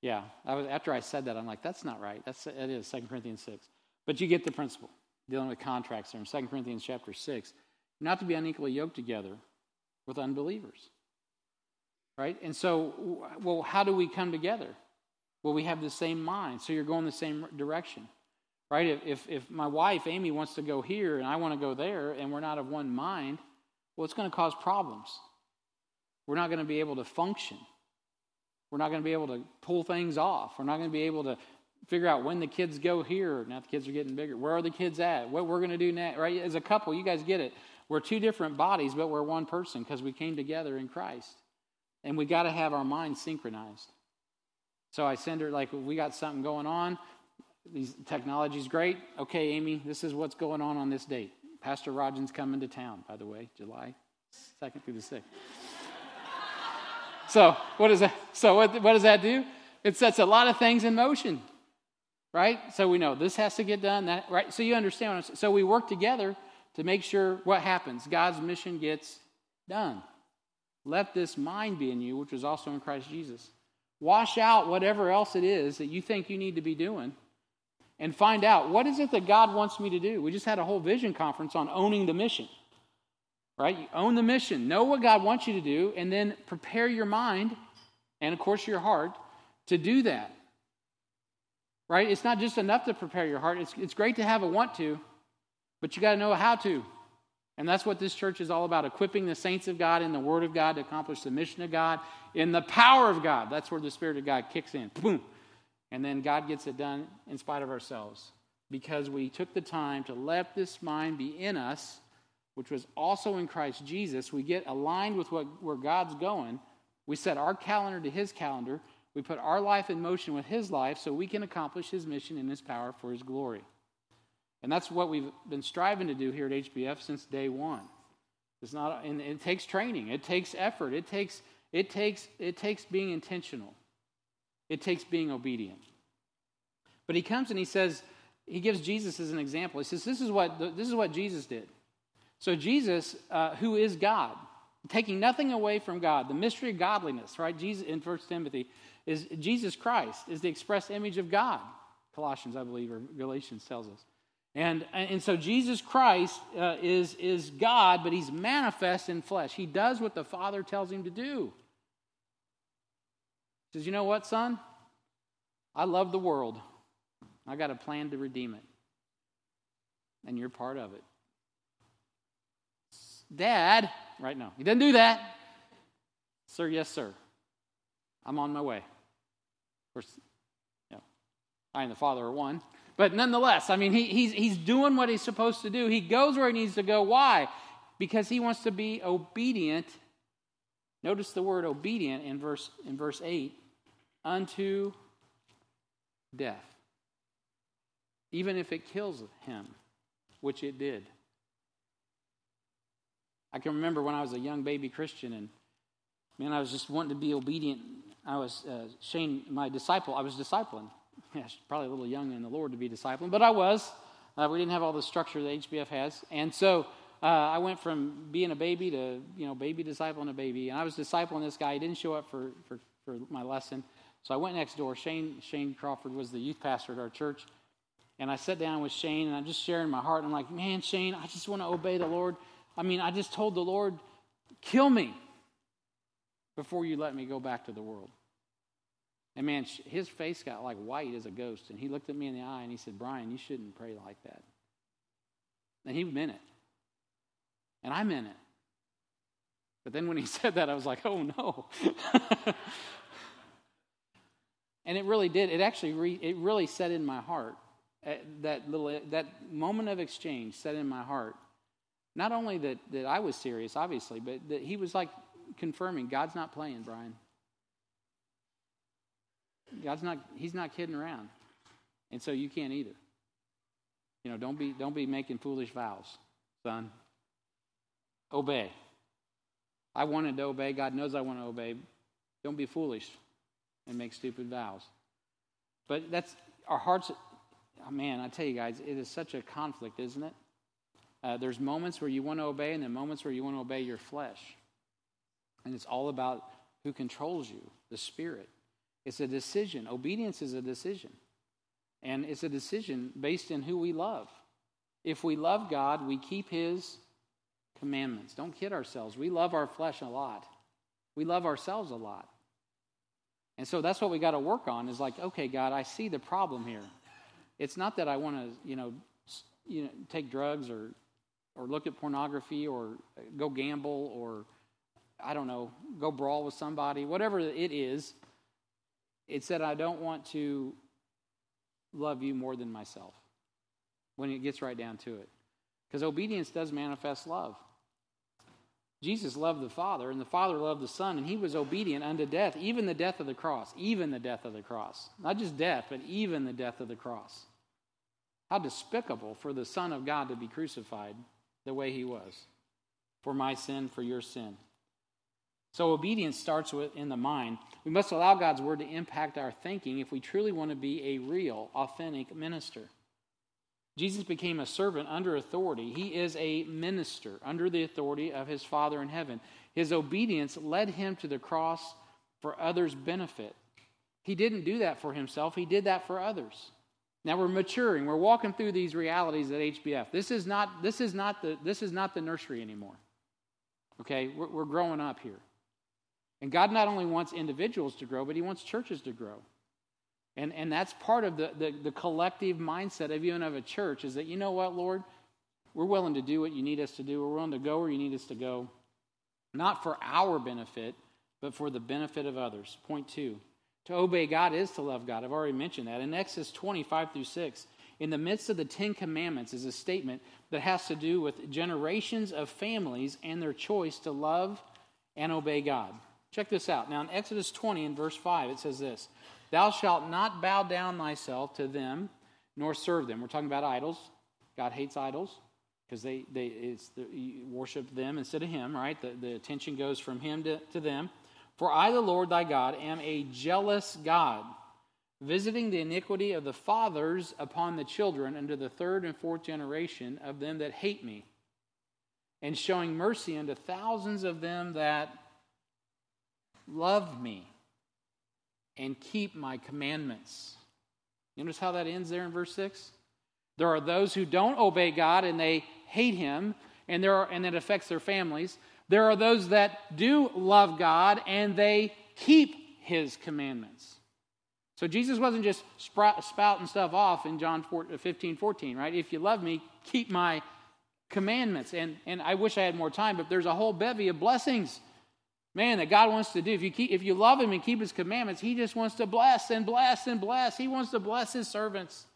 Yeah, I was, after I said that, I'm like, that's not right. That's it is Second Corinthians six. But you get the principle dealing with contracts there in Second Corinthians chapter six. Not to be unequally yoked together with unbelievers. Right? And so, well, how do we come together? Well, we have the same mind, so you're going the same direction. Right? If, if, if my wife, Amy, wants to go here and I want to go there and we're not of one mind, well, it's going to cause problems. We're not going to be able to function. We're not going to be able to pull things off. We're not going to be able to figure out when the kids go here. Now the kids are getting bigger. Where are the kids at? What we're going to do next, right? As a couple, you guys get it. We're two different bodies, but we're one person because we came together in Christ. And we got to have our minds synchronized. So I send her, like, we got something going on. These technology's great. Okay, Amy, this is what's going on on this date. Pastor Rogin's coming to town, by the way, July 2nd through the 6th. So what does that so what, what does that do? It sets a lot of things in motion. Right? So we know this has to get done, that right? So you understand. So we work together to make sure what happens. God's mission gets done. Let this mind be in you, which was also in Christ Jesus. Wash out whatever else it is that you think you need to be doing and find out what is it that God wants me to do. We just had a whole vision conference on owning the mission. Right? You own the mission. Know what God wants you to do and then prepare your mind and of course your heart to do that. Right? It's not just enough to prepare your heart. It's, it's great to have a want to, but you got to know how to. And that's what this church is all about equipping the saints of God in the Word of God to accomplish the mission of God in the power of God. That's where the Spirit of God kicks in. Boom. And then God gets it done in spite of ourselves because we took the time to let this mind be in us, which was also in Christ Jesus. We get aligned with what, where God's going. We set our calendar to His calendar. We put our life in motion with His life so we can accomplish His mission in His power for His glory. And that's what we've been striving to do here at HBF since day one. It's not, and it takes training, it takes effort, it takes, it takes, it takes being intentional, it takes being obedient. But he comes and he says, he gives Jesus as an example. He says, This is what, this is what Jesus did. So, Jesus, uh, who is God, taking nothing away from God, the mystery of godliness, right? Jesus in First Timothy is Jesus Christ is the express image of God. Colossians, I believe, or Galatians tells us. And, and so Jesus Christ uh, is, is God, but he's manifest in flesh. He does what the Father tells him to do. He says, You know what, son? I love the world. I got a plan to redeem it. And you're part of it. Dad, right now, he doesn't do that. Sir, yes, sir. I'm on my way. Of course, yeah, I and the Father are one. But nonetheless, I mean, he, he's, he's doing what he's supposed to do. He goes where he needs to go. Why? Because he wants to be obedient. Notice the word obedient in verse, in verse 8 unto death. Even if it kills him, which it did. I can remember when I was a young baby Christian and man, I was just wanting to be obedient. I was, uh, Shane, my disciple, I was discipling yeah, probably a little young in the Lord to be discipling, but I was. Uh, we didn't have all the structure that HBF has. And so uh, I went from being a baby to, you know, baby discipling a baby. And I was discipling this guy. He didn't show up for, for, for my lesson. So I went next door. Shane, Shane Crawford was the youth pastor at our church. And I sat down with Shane and I'm just sharing my heart. I'm like, man, Shane, I just want to obey the Lord. I mean, I just told the Lord, kill me before you let me go back to the world. And man, his face got like white as a ghost. And he looked at me in the eye and he said, Brian, you shouldn't pray like that. And he meant it. And I meant it. But then when he said that, I was like, oh no. and it really did. It actually re, it really set in my heart. Eh, that little that moment of exchange set in my heart. Not only that, that I was serious, obviously, but that he was like confirming God's not playing, Brian. God's not, he's not kidding around. And so you can't either. You know, don't be, don't be making foolish vows, son. Obey. I wanted to obey. God knows I want to obey. Don't be foolish and make stupid vows. But that's our hearts. oh, man, I tell you guys, it is such a conflict, isn't it? Uh, there's moments where you want to obey, and then moments where you want to obey your flesh. And it's all about who controls you, the Spirit. It's a decision. Obedience is a decision. And it's a decision based in who we love. If we love God, we keep His commandments. Don't kid ourselves. We love our flesh a lot, we love ourselves a lot. And so that's what we got to work on is like, okay, God, I see the problem here. It's not that I want to, you know, you know, take drugs or or look at pornography or uh, go gamble or I don't know, go brawl with somebody, whatever it is. It's that I don't want to love you more than myself when it gets right down to it. Because obedience does manifest love. Jesus loved the Father, and the Father loved the Son, and he was obedient unto death, even the death of the cross, even the death of the cross. Not just death, but even the death of the cross. How despicable for the Son of God to be crucified the way he was for my sin, for your sin. So obedience starts with in the mind. We must allow God's word to impact our thinking if we truly want to be a real, authentic minister. Jesus became a servant under authority. He is a minister under the authority of his Father in heaven. His obedience led him to the cross for others' benefit. He didn't do that for himself, he did that for others. Now we're maturing. We're walking through these realities at HBF. This is not, this is not, the, this is not the nursery anymore. Okay? We're, we're growing up here. And God not only wants individuals to grow, but He wants churches to grow. And, and that's part of the, the, the collective mindset of even of a church is that, you know what, Lord? We're willing to do what you need us to do. We're willing to go where you need us to go, not for our benefit, but for the benefit of others. Point two to obey God is to love God. I've already mentioned that. In Exodus 25 through 6, in the midst of the Ten Commandments is a statement that has to do with generations of families and their choice to love and obey God. Check this out. Now, in Exodus 20 and verse 5, it says this Thou shalt not bow down thyself to them, nor serve them. We're talking about idols. God hates idols because they, they worship them instead of Him, right? The, the attention goes from Him to, to them. For I, the Lord thy God, am a jealous God, visiting the iniquity of the fathers upon the children unto the third and fourth generation of them that hate me, and showing mercy unto thousands of them that love me and keep my commandments. You notice how that ends there in verse 6? There are those who don't obey God and they hate him, and, there are, and it affects their families. There are those that do love God and they keep his commandments. So Jesus wasn't just spouting stuff off in John uh, 15, 14, right? If you love me, keep my commandments. And, and I wish I had more time, but there's a whole bevy of blessings man that God wants to do. If you, keep, if you love Him and keep His commandments, He just wants to bless and bless and bless. He wants to bless His servants.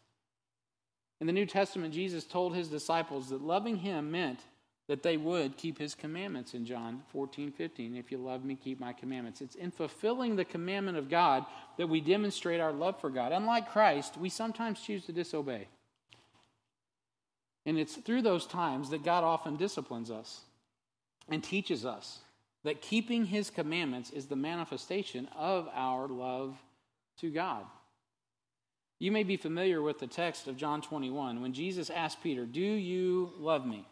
In the New Testament, Jesus told His disciples that loving Him meant that they would keep His commandments in John 14, 15. If you love me, keep my commandments. It's in fulfilling the commandment of God that we demonstrate our love for God. Unlike Christ, we sometimes choose to disobey. And it's through those times that God often disciplines us and teaches us that keeping his commandments is the manifestation of our love to God. You may be familiar with the text of John 21 when Jesus asked Peter, Do you love me?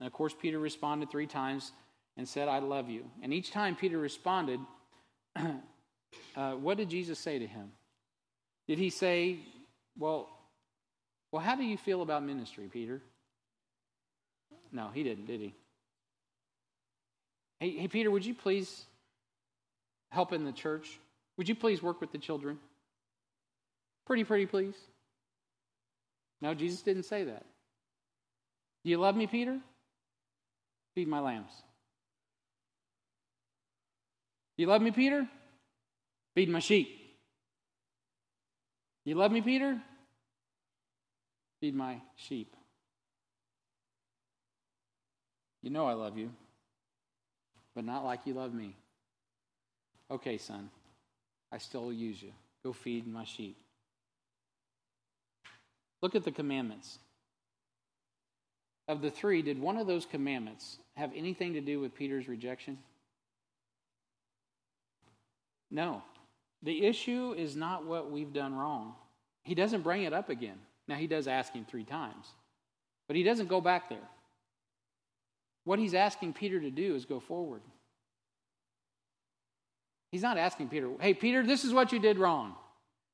And of course, Peter responded three times and said, I love you. And each time Peter responded, uh, what did Jesus say to him? Did he say, Well, well, how do you feel about ministry, Peter? No, he didn't, did he? Hey, hey, Peter, would you please help in the church? Would you please work with the children? Pretty, pretty, please. No, Jesus didn't say that. Do you love me, Peter? Feed my lambs. You love me, Peter? Feed my sheep. You love me, Peter? Feed my sheep. You know I love you but not like you love me. Okay, son, I still use you. Go feed my sheep. Look at the commandments. Of the three, did one of those commandments have anything to do with Peter's rejection? No. The issue is not what we've done wrong. He doesn't bring it up again. Now, he does ask him three times, but he doesn't go back there. What he's asking Peter to do is go forward. He's not asking Peter, hey, Peter, this is what you did wrong.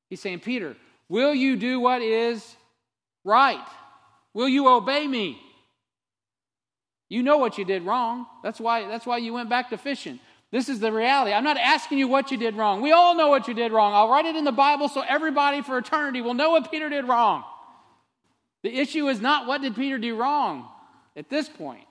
He's saying, Peter, will you do what is right? Will you obey me? You know what you did wrong. That's why, that's why you went back to fishing. This is the reality. I'm not asking you what you did wrong. We all know what you did wrong. I'll write it in the Bible so everybody for eternity will know what Peter did wrong. The issue is not what did Peter do wrong at this point.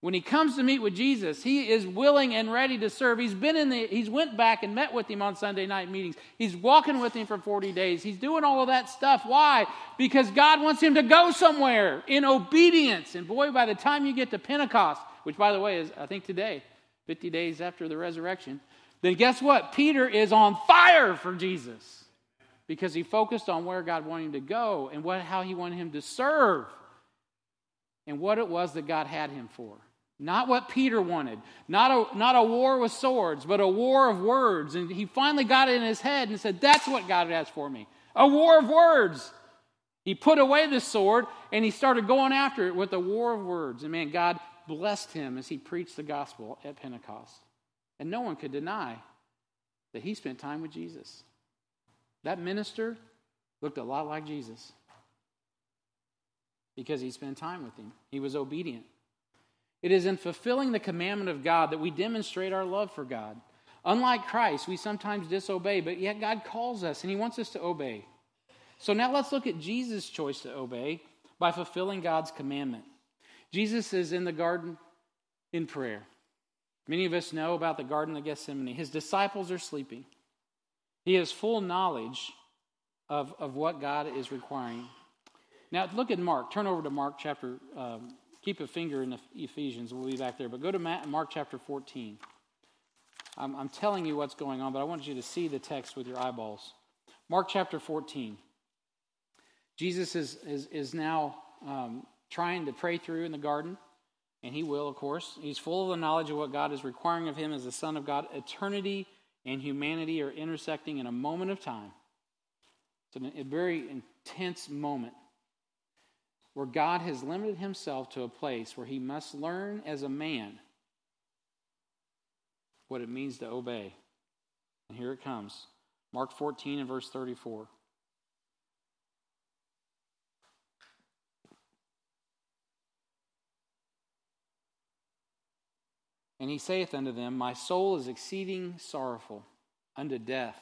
When he comes to meet with Jesus, he is willing and ready to serve. He's been in the he's went back and met with him on Sunday night meetings. He's walking with him for 40 days. He's doing all of that stuff. Why? Because God wants him to go somewhere in obedience. And boy, by the time you get to Pentecost, which by the way is I think today, 50 days after the resurrection, then guess what? Peter is on fire for Jesus because he focused on where God wanted him to go and what, how he wanted him to serve and what it was that God had him for. Not what Peter wanted. Not a, not a war with swords, but a war of words. And he finally got it in his head and said, That's what God has for me. A war of words. He put away the sword and he started going after it with a war of words. And man, God blessed him as he preached the gospel at Pentecost. And no one could deny that he spent time with Jesus. That minister looked a lot like Jesus because he spent time with him, he was obedient. It is in fulfilling the commandment of God that we demonstrate our love for God. Unlike Christ, we sometimes disobey, but yet God calls us and He wants us to obey. So now let's look at Jesus' choice to obey by fulfilling God's commandment. Jesus is in the garden in prayer. Many of us know about the Garden of Gethsemane. His disciples are sleeping. He has full knowledge of, of what God is requiring. Now, look at Mark. Turn over to Mark chapter um, Keep a finger in Ephesians. We'll be back there. But go to Mark chapter 14. I'm, I'm telling you what's going on, but I want you to see the text with your eyeballs. Mark chapter 14. Jesus is, is, is now um, trying to pray through in the garden, and he will, of course. He's full of the knowledge of what God is requiring of him as the Son of God. Eternity and humanity are intersecting in a moment of time. It's a very intense moment where God has limited himself to a place where he must learn as a man what it means to obey. And here it comes Mark 14 and verse 34. And he saith unto them, My soul is exceeding sorrowful unto death.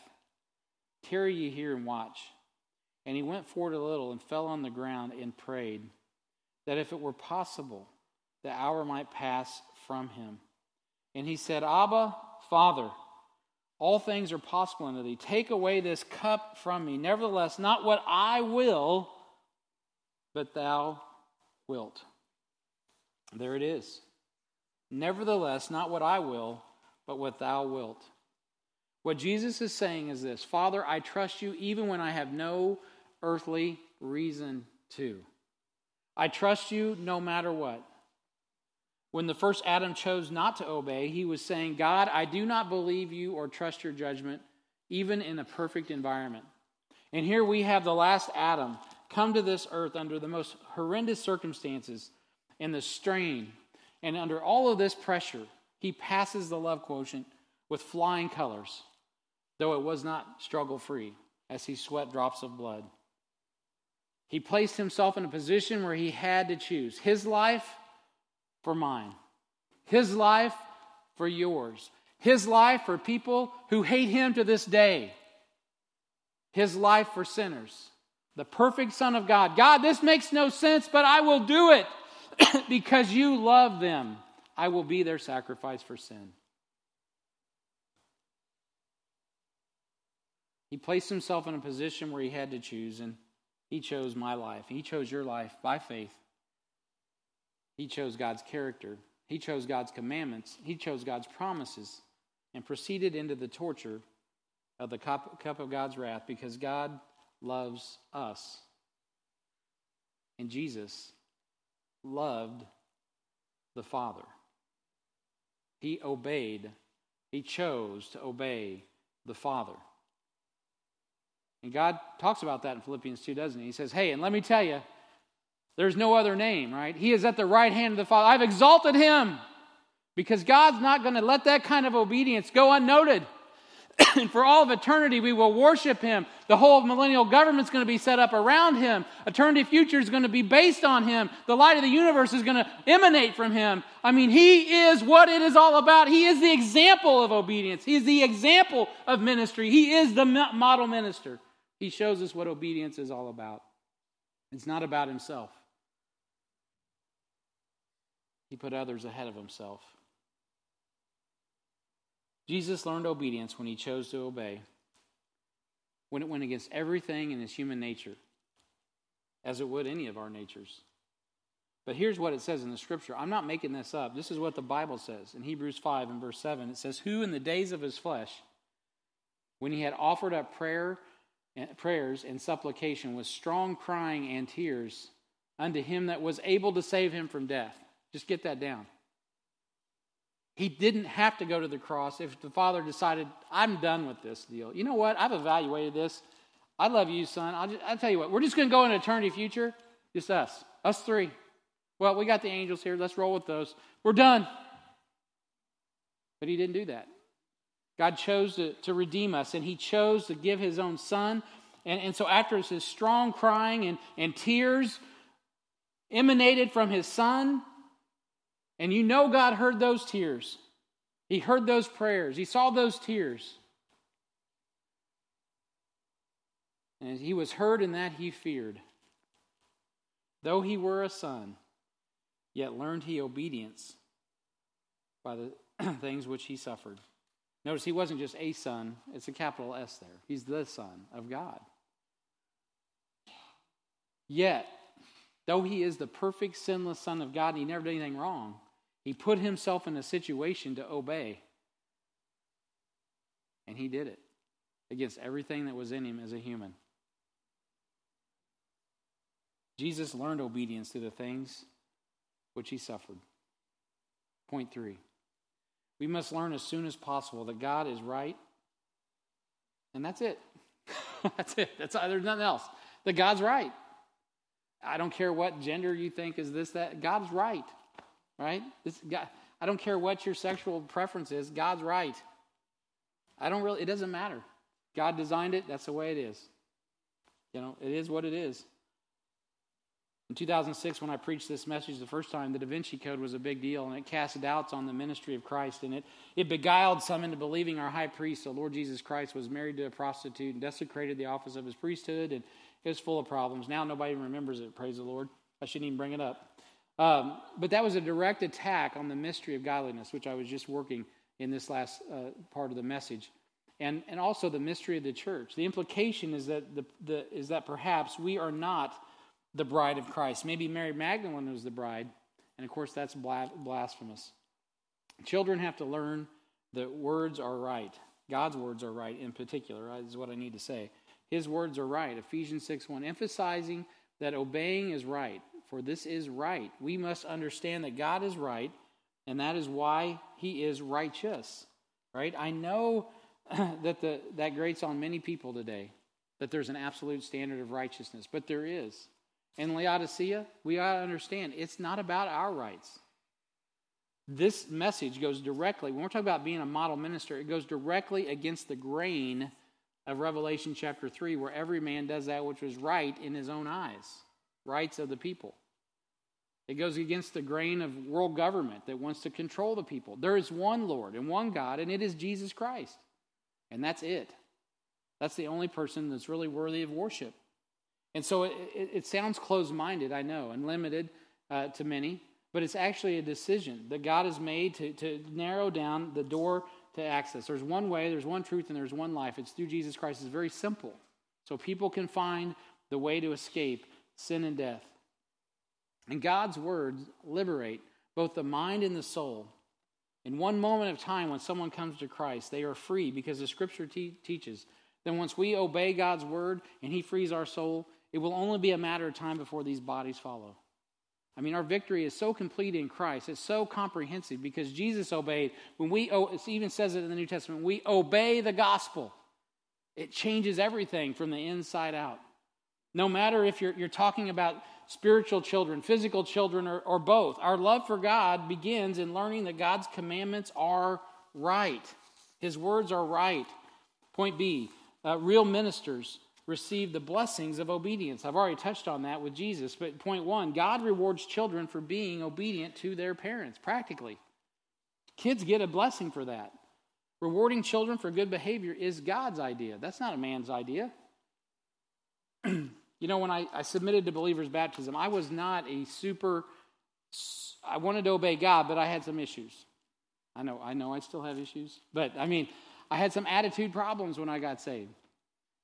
Tarry ye here and watch. And he went forward a little and fell on the ground and prayed that if it were possible, the hour might pass from him. And he said, Abba, Father, all things are possible unto thee. Take away this cup from me. Nevertheless, not what I will, but thou wilt. There it is. Nevertheless, not what I will, but what thou wilt. What Jesus is saying is this Father, I trust you even when I have no earthly reason to. I trust you no matter what. When the first Adam chose not to obey, he was saying, God, I do not believe you or trust your judgment, even in a perfect environment. And here we have the last Adam come to this earth under the most horrendous circumstances and the strain. And under all of this pressure, he passes the love quotient with flying colors, though it was not struggle free as he sweat drops of blood. He placed himself in a position where he had to choose his life for mine, his life for yours, his life for people who hate him to this day, his life for sinners. The perfect Son of God. God, this makes no sense, but I will do it because you love them. I will be their sacrifice for sin. He placed himself in a position where he had to choose, and he chose my life. He chose your life by faith. He chose God's character. He chose God's commandments. He chose God's promises and proceeded into the torture of the cup, cup of God's wrath because God loves us. And Jesus loved the Father. He obeyed, he chose to obey the Father. And God talks about that in Philippians 2, doesn't he? He says, Hey, and let me tell you, there's no other name, right? He is at the right hand of the Father. I've exalted him because God's not going to let that kind of obedience go unnoted. and for all of eternity, we will worship him. The whole millennial government is going to be set up around him. Eternity future is going to be based on him. The light of the universe is going to emanate from him. I mean, he is what it is all about. He is the example of obedience, he is the example of ministry. He is the model minister. He shows us what obedience is all about. It's not about himself, he put others ahead of himself. Jesus learned obedience when he chose to obey, when it went against everything in his human nature, as it would any of our natures. But here's what it says in the scripture. I'm not making this up. This is what the Bible says. In Hebrews 5 and verse 7, it says, Who in the days of his flesh, when he had offered up prayer prayers and supplication with strong crying and tears unto him that was able to save him from death. Just get that down. He didn't have to go to the cross if the father decided, I'm done with this deal. You know what? I've evaluated this. I love you, son. I'll, just, I'll tell you what, we're just going to go in eternity future. Just us, us three. Well, we got the angels here. Let's roll with those. We're done. But he didn't do that. God chose to, to redeem us, and he chose to give his own son. And, and so, after his strong crying and, and tears emanated from his son, and you know God heard those tears. He heard those prayers. He saw those tears. And he was heard in that he feared. Though he were a son, yet learned he obedience by the things which he suffered. Notice he wasn't just a son, it's a capital S there. He's the Son of God. Yet, though he is the perfect, sinless Son of God, and he never did anything wrong, he put himself in a situation to obey. And he did it against everything that was in him as a human. Jesus learned obedience to the things which he suffered. Point three. We must learn as soon as possible that God is right. And that's it. that's it. That's, there's nothing else. That God's right. I don't care what gender you think is this, that. God's right right? This, God, I don't care what your sexual preference is, God's right. I don't really, it doesn't matter. God designed it, that's the way it is. You know, it is what it is. In 2006, when I preached this message the first time, the Da Vinci Code was a big deal, and it cast doubts on the ministry of Christ, and it, it beguiled some into believing our high priest, the Lord Jesus Christ, was married to a prostitute and desecrated the office of his priesthood, and it was full of problems. Now nobody even remembers it, praise the Lord. I shouldn't even bring it up. Um, but that was a direct attack on the mystery of godliness, which I was just working in this last uh, part of the message. And, and also the mystery of the church. The implication is that, the, the, is that perhaps we are not the bride of Christ. Maybe Mary Magdalene was the bride, and of course that's blasphemous. Children have to learn that words are right. God's words are right in particular, is what I need to say. His words are right. Ephesians 6 1, emphasizing that obeying is right for this is right. We must understand that God is right, and that is why he is righteous. Right? I know that the, that grates on many people today that there's an absolute standard of righteousness, but there is. In Laodicea, we ought to understand it's not about our rights. This message goes directly, when we're talking about being a model minister, it goes directly against the grain of Revelation chapter 3, where every man does that which was right in his own eyes rights of the people. It goes against the grain of world government that wants to control the people. There is one Lord and one God, and it is Jesus Christ. And that's it. That's the only person that's really worthy of worship. And so it, it, it sounds closed minded, I know, and limited uh, to many, but it's actually a decision that God has made to, to narrow down the door to access. There's one way, there's one truth, and there's one life. It's through Jesus Christ. It's very simple. So people can find the way to escape sin and death. And God's words liberate both the mind and the soul. In one moment of time, when someone comes to Christ, they are free because the scripture te- teaches. Then, once we obey God's word and He frees our soul, it will only be a matter of time before these bodies follow. I mean, our victory is so complete in Christ. It's so comprehensive because Jesus obeyed. When we, it even says it in the New Testament, we obey the gospel. It changes everything from the inside out. No matter if you're, you're talking about spiritual children, physical children, or, or both, our love for God begins in learning that God's commandments are right. His words are right. Point B uh, real ministers receive the blessings of obedience. I've already touched on that with Jesus, but point one God rewards children for being obedient to their parents, practically. Kids get a blessing for that. Rewarding children for good behavior is God's idea. That's not a man's idea. you know, when I, I submitted to believers' baptism, I was not a super, I wanted to obey God, but I had some issues. I know, I know I still have issues, but I mean, I had some attitude problems when I got saved.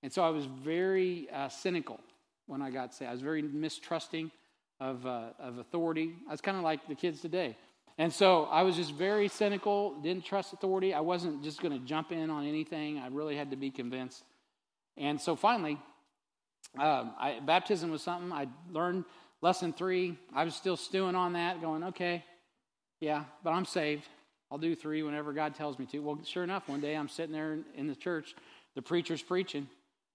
And so I was very uh, cynical when I got saved. I was very mistrusting of, uh, of authority. I was kind of like the kids today. And so I was just very cynical, didn't trust authority. I wasn't just going to jump in on anything. I really had to be convinced. And so finally, um, I, baptism was something I learned. Lesson three, I was still stewing on that, going, okay, yeah, but I'm saved. I'll do three whenever God tells me to. Well, sure enough, one day I'm sitting there in the church, the preacher's preaching,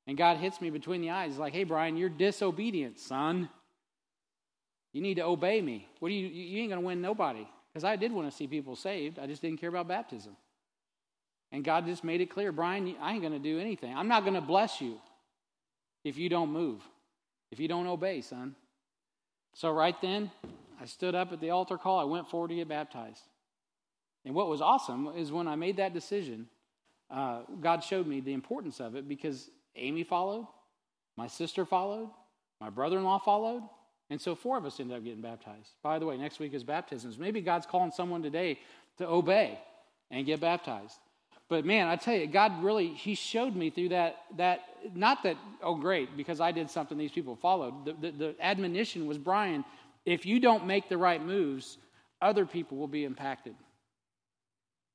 and God hits me between the eyes. He's like, hey, Brian, you're disobedient, son. You need to obey me. What do you, you ain't going to win nobody. Because I did want to see people saved. I just didn't care about baptism. And God just made it clear Brian, I ain't going to do anything. I'm not going to bless you if you don't move, if you don't obey, son. So right then, I stood up at the altar call. I went forward to get baptized. And what was awesome is when I made that decision, uh, God showed me the importance of it because Amy followed, my sister followed, my brother in law followed, and so four of us ended up getting baptized. By the way, next week is baptisms. Maybe God's calling someone today to obey and get baptized. But man, I tell you, God really, He showed me through that, that not that, oh, great, because I did something these people followed. The, the, the admonition was, Brian, if you don't make the right moves, other people will be impacted.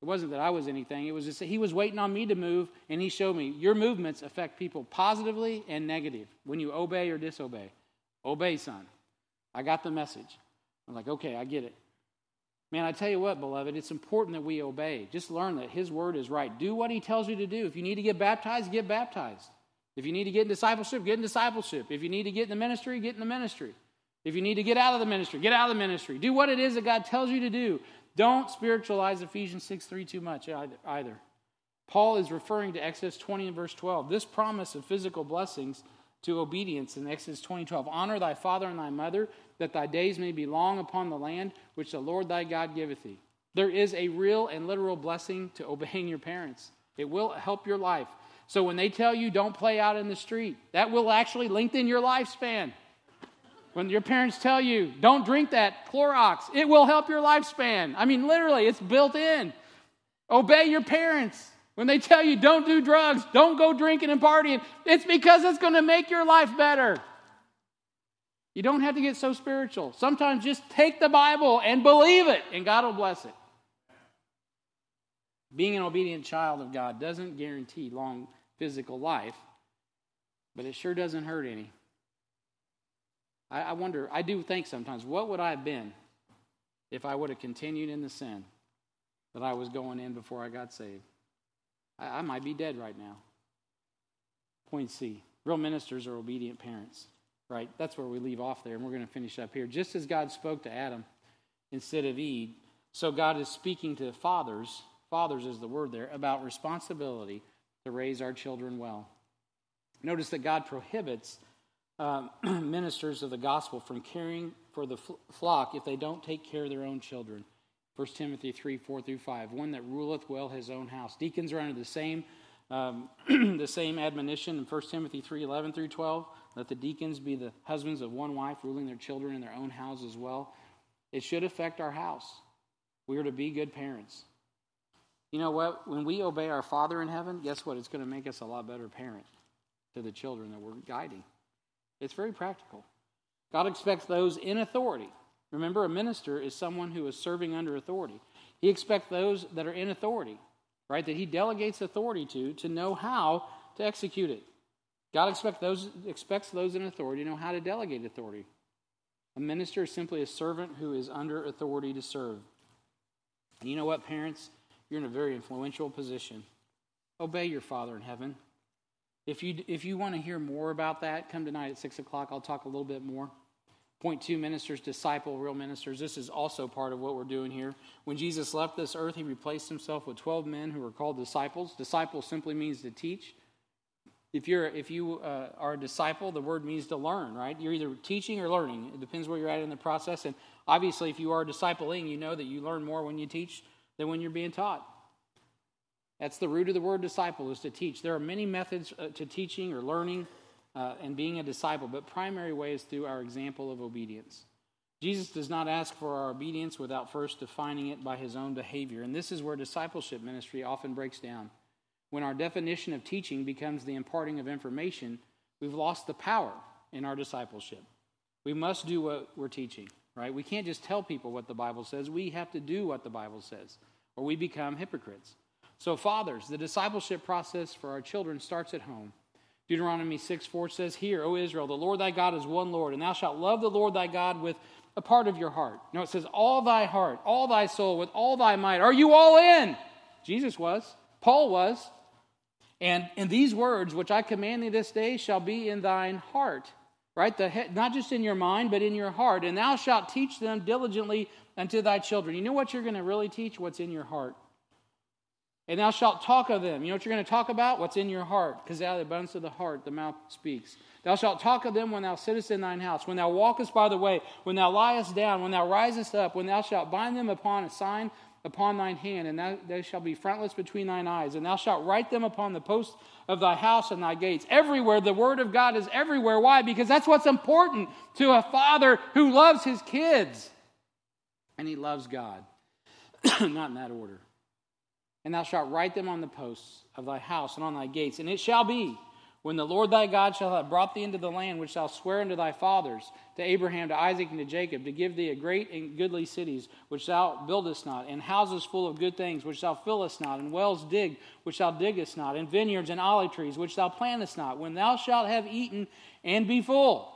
It wasn't that I was anything. It was just that he was waiting on me to move, and he showed me your movements affect people positively and negative when you obey or disobey. Obey, son. I got the message. I'm like, okay, I get it. Man, I tell you what, beloved, it's important that we obey. Just learn that his word is right. Do what he tells you to do. If you need to get baptized, get baptized. If you need to get in discipleship, get in discipleship. If you need to get in the ministry, get in the ministry. If you need to get out of the ministry, get out of the ministry. Do what it is that God tells you to do. Don't spiritualize Ephesians 6 3 too much either. Paul is referring to Exodus 20 and verse 12. This promise of physical blessings to obedience in Exodus 20 12. Honor thy father and thy mother, that thy days may be long upon the land which the Lord thy God giveth thee. There is a real and literal blessing to obeying your parents, it will help your life. So when they tell you don't play out in the street, that will actually lengthen your lifespan. When your parents tell you, don't drink that Clorox, it will help your lifespan. I mean, literally, it's built in. Obey your parents. When they tell you, don't do drugs, don't go drinking and partying, it's because it's going to make your life better. You don't have to get so spiritual. Sometimes just take the Bible and believe it, and God will bless it. Being an obedient child of God doesn't guarantee long physical life, but it sure doesn't hurt any. I, I wonder, I do think sometimes, what would I have been if I would have continued in the sin that I was going in before I got saved? I, I might be dead right now. Point C real ministers are obedient parents, right? That's where we leave off there, and we're going to finish up here. Just as God spoke to Adam instead of Eve, so God is speaking to fathers, fathers is the word there, about responsibility to raise our children well. Notice that God prohibits uh, ministers of the gospel from caring for the flock if they don't take care of their own children. 1 Timothy 3 4 through 5. One that ruleth well his own house. Deacons are under the same, um, the same admonition in 1 Timothy 3 11 through 12. Let the deacons be the husbands of one wife, ruling their children in their own house as well. It should affect our house. We are to be good parents. You know what? When we obey our Father in heaven, guess what? It's going to make us a lot better parent to the children that we're guiding. It's very practical. God expects those in authority. Remember, a minister is someone who is serving under authority. He expects those that are in authority, right, that he delegates authority to, to know how to execute it. God expect those, expects those in authority to know how to delegate authority. A minister is simply a servant who is under authority to serve. And you know what, parents? You're in a very influential position. Obey your Father in heaven. If you, if you want to hear more about that, come tonight at 6 o'clock. I'll talk a little bit more. Point two ministers disciple real ministers. This is also part of what we're doing here. When Jesus left this earth, he replaced himself with 12 men who were called disciples. Disciple simply means to teach. If, you're, if you uh, are a disciple, the word means to learn, right? You're either teaching or learning. It depends where you're at in the process. And obviously, if you are discipling, you know that you learn more when you teach than when you're being taught. That's the root of the word disciple, is to teach. There are many methods uh, to teaching or learning uh, and being a disciple, but primary way is through our example of obedience. Jesus does not ask for our obedience without first defining it by his own behavior. And this is where discipleship ministry often breaks down. When our definition of teaching becomes the imparting of information, we've lost the power in our discipleship. We must do what we're teaching, right? We can't just tell people what the Bible says. We have to do what the Bible says, or we become hypocrites. So, fathers, the discipleship process for our children starts at home. Deuteronomy 6 4 says, Hear, O Israel, the Lord thy God is one Lord, and thou shalt love the Lord thy God with a part of your heart. No, it says, All thy heart, all thy soul, with all thy might. Are you all in? Jesus was. Paul was. And in these words, which I command thee this day, shall be in thine heart. Right? The head, not just in your mind, but in your heart. And thou shalt teach them diligently unto thy children. You know what you're going to really teach? What's in your heart. And thou shalt talk of them. You know what you're going to talk about? What's in your heart. Because out of the abundance of the heart, the mouth speaks. Thou shalt talk of them when thou sittest in thine house, when thou walkest by the way, when thou liest down, when thou risest up, when thou shalt bind them upon a sign upon thine hand, and thou, they shall be frontlets between thine eyes. And thou shalt write them upon the posts of thy house and thy gates. Everywhere, the word of God is everywhere. Why? Because that's what's important to a father who loves his kids. And he loves God. Not in that order and thou shalt write them on the posts of thy house and on thy gates. And it shall be, when the Lord thy God shall have brought thee into the land which thou sware unto thy fathers, to Abraham, to Isaac, and to Jacob, to give thee a great and goodly cities, which thou buildest not, and houses full of good things, which thou fillest not, and wells digged, which thou diggest not, and vineyards and olive trees, which thou plantest not, when thou shalt have eaten and be full.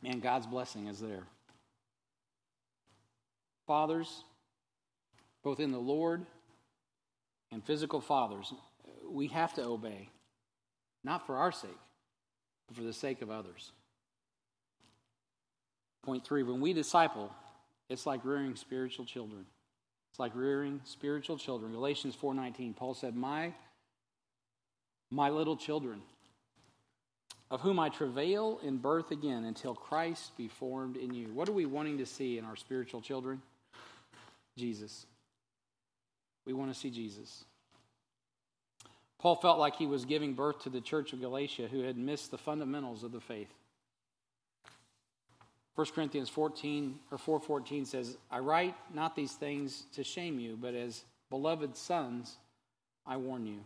Man, God's blessing is there. Fathers, both in the Lord and physical fathers, we have to obey, not for our sake, but for the sake of others. Point three when we disciple, it's like rearing spiritual children. It's like rearing spiritual children. Galatians 4:19, Paul said, "My my little children, of whom I travail in birth again until Christ be formed in you." What are we wanting to see in our spiritual children? Jesus. We want to see Jesus. Paul felt like he was giving birth to the church of Galatia who had missed the fundamentals of the faith. 1 Corinthians 14 or 4:14 says, "I write not these things to shame you, but as beloved sons I warn you."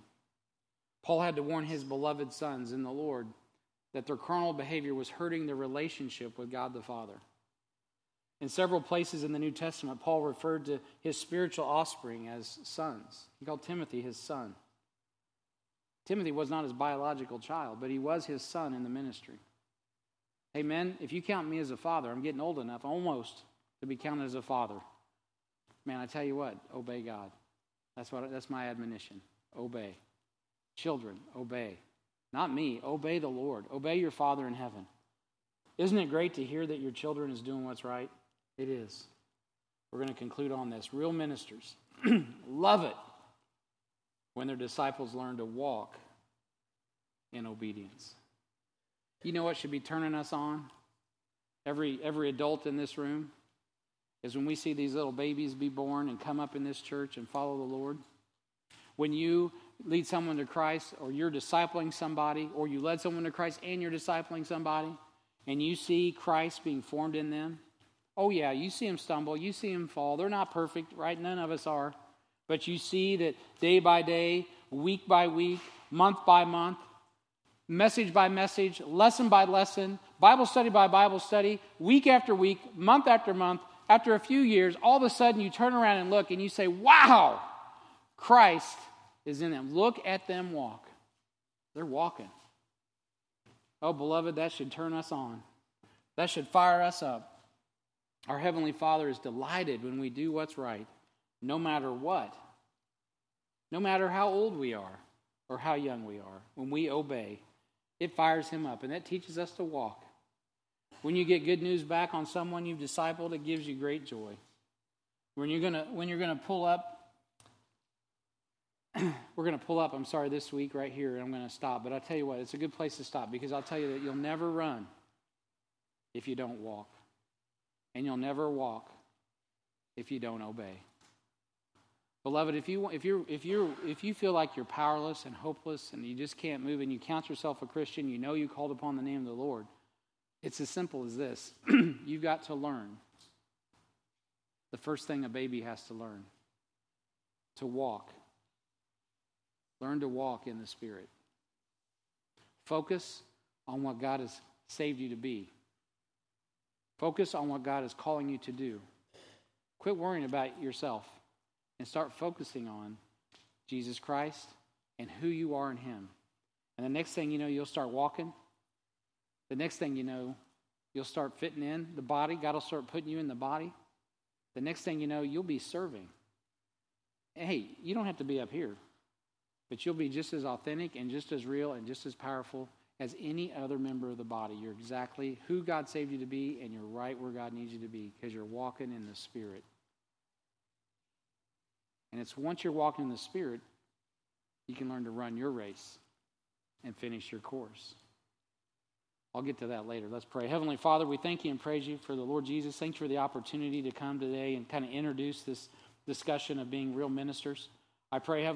Paul had to warn his beloved sons in the Lord that their carnal behavior was hurting their relationship with God the Father. In several places in the New Testament, Paul referred to his spiritual offspring as sons. He called Timothy his son. Timothy was not his biological child, but he was his son in the ministry. Hey, men, if you count me as a father, I'm getting old enough almost to be counted as a father. Man, I tell you what, obey God. That's, what, that's my admonition. Obey. Children, obey. Not me, obey the Lord. Obey your Father in heaven. Isn't it great to hear that your children is doing what's right? It is. We're going to conclude on this. Real ministers love it when their disciples learn to walk in obedience. You know what should be turning us on? Every, every adult in this room is when we see these little babies be born and come up in this church and follow the Lord. When you lead someone to Christ, or you're discipling somebody, or you led someone to Christ and you're discipling somebody, and you see Christ being formed in them, Oh, yeah, you see them stumble, you see them fall. They're not perfect, right? None of us are. But you see that day by day, week by week, month by month, message by message, lesson by lesson, Bible study by Bible study, week after week, month after month, after a few years, all of a sudden you turn around and look and you say, Wow, Christ is in them. Look at them walk. They're walking. Oh, beloved, that should turn us on. That should fire us up. Our Heavenly Father is delighted when we do what's right, no matter what, no matter how old we are. or how young we are, when we obey, it fires him up, and that teaches us to walk. When you get good news back on someone you've discipled, it gives you great joy. When you're gonna when you're gonna pull up, we're gonna pull up. I'm sorry, this week right here, I'm gonna stop. But I tell you what, it's a good place to stop because I'll tell you that you'll never run if you don't walk, and you'll never walk if you don't obey. Beloved, if you if you if you if you feel like you're powerless and hopeless and you just can't move and you count yourself a Christian, you know you called upon the name of the Lord. It's as simple as this. You've got to learn the first thing a baby has to learn to walk. Learn to walk in the Spirit. Focus on what God has saved you to be. Focus on what God is calling you to do. Quit worrying about yourself and start focusing on Jesus Christ and who you are in Him. And the next thing you know, you'll start walking. The next thing you know, you'll start fitting in the body. God will start putting you in the body. The next thing you know, you'll be serving. Hey, you don't have to be up here, but you'll be just as authentic and just as real and just as powerful as any other member of the body. You're exactly who God saved you to be, and you're right where God needs you to be because you're walking in the Spirit. And it's once you're walking in the Spirit, you can learn to run your race and finish your course. I'll get to that later. Let's pray. Heavenly Father, we thank you and praise you for the Lord Jesus. Thanks for the opportunity to come today and kind of introduce this discussion of being real ministers. I pray, Heavenly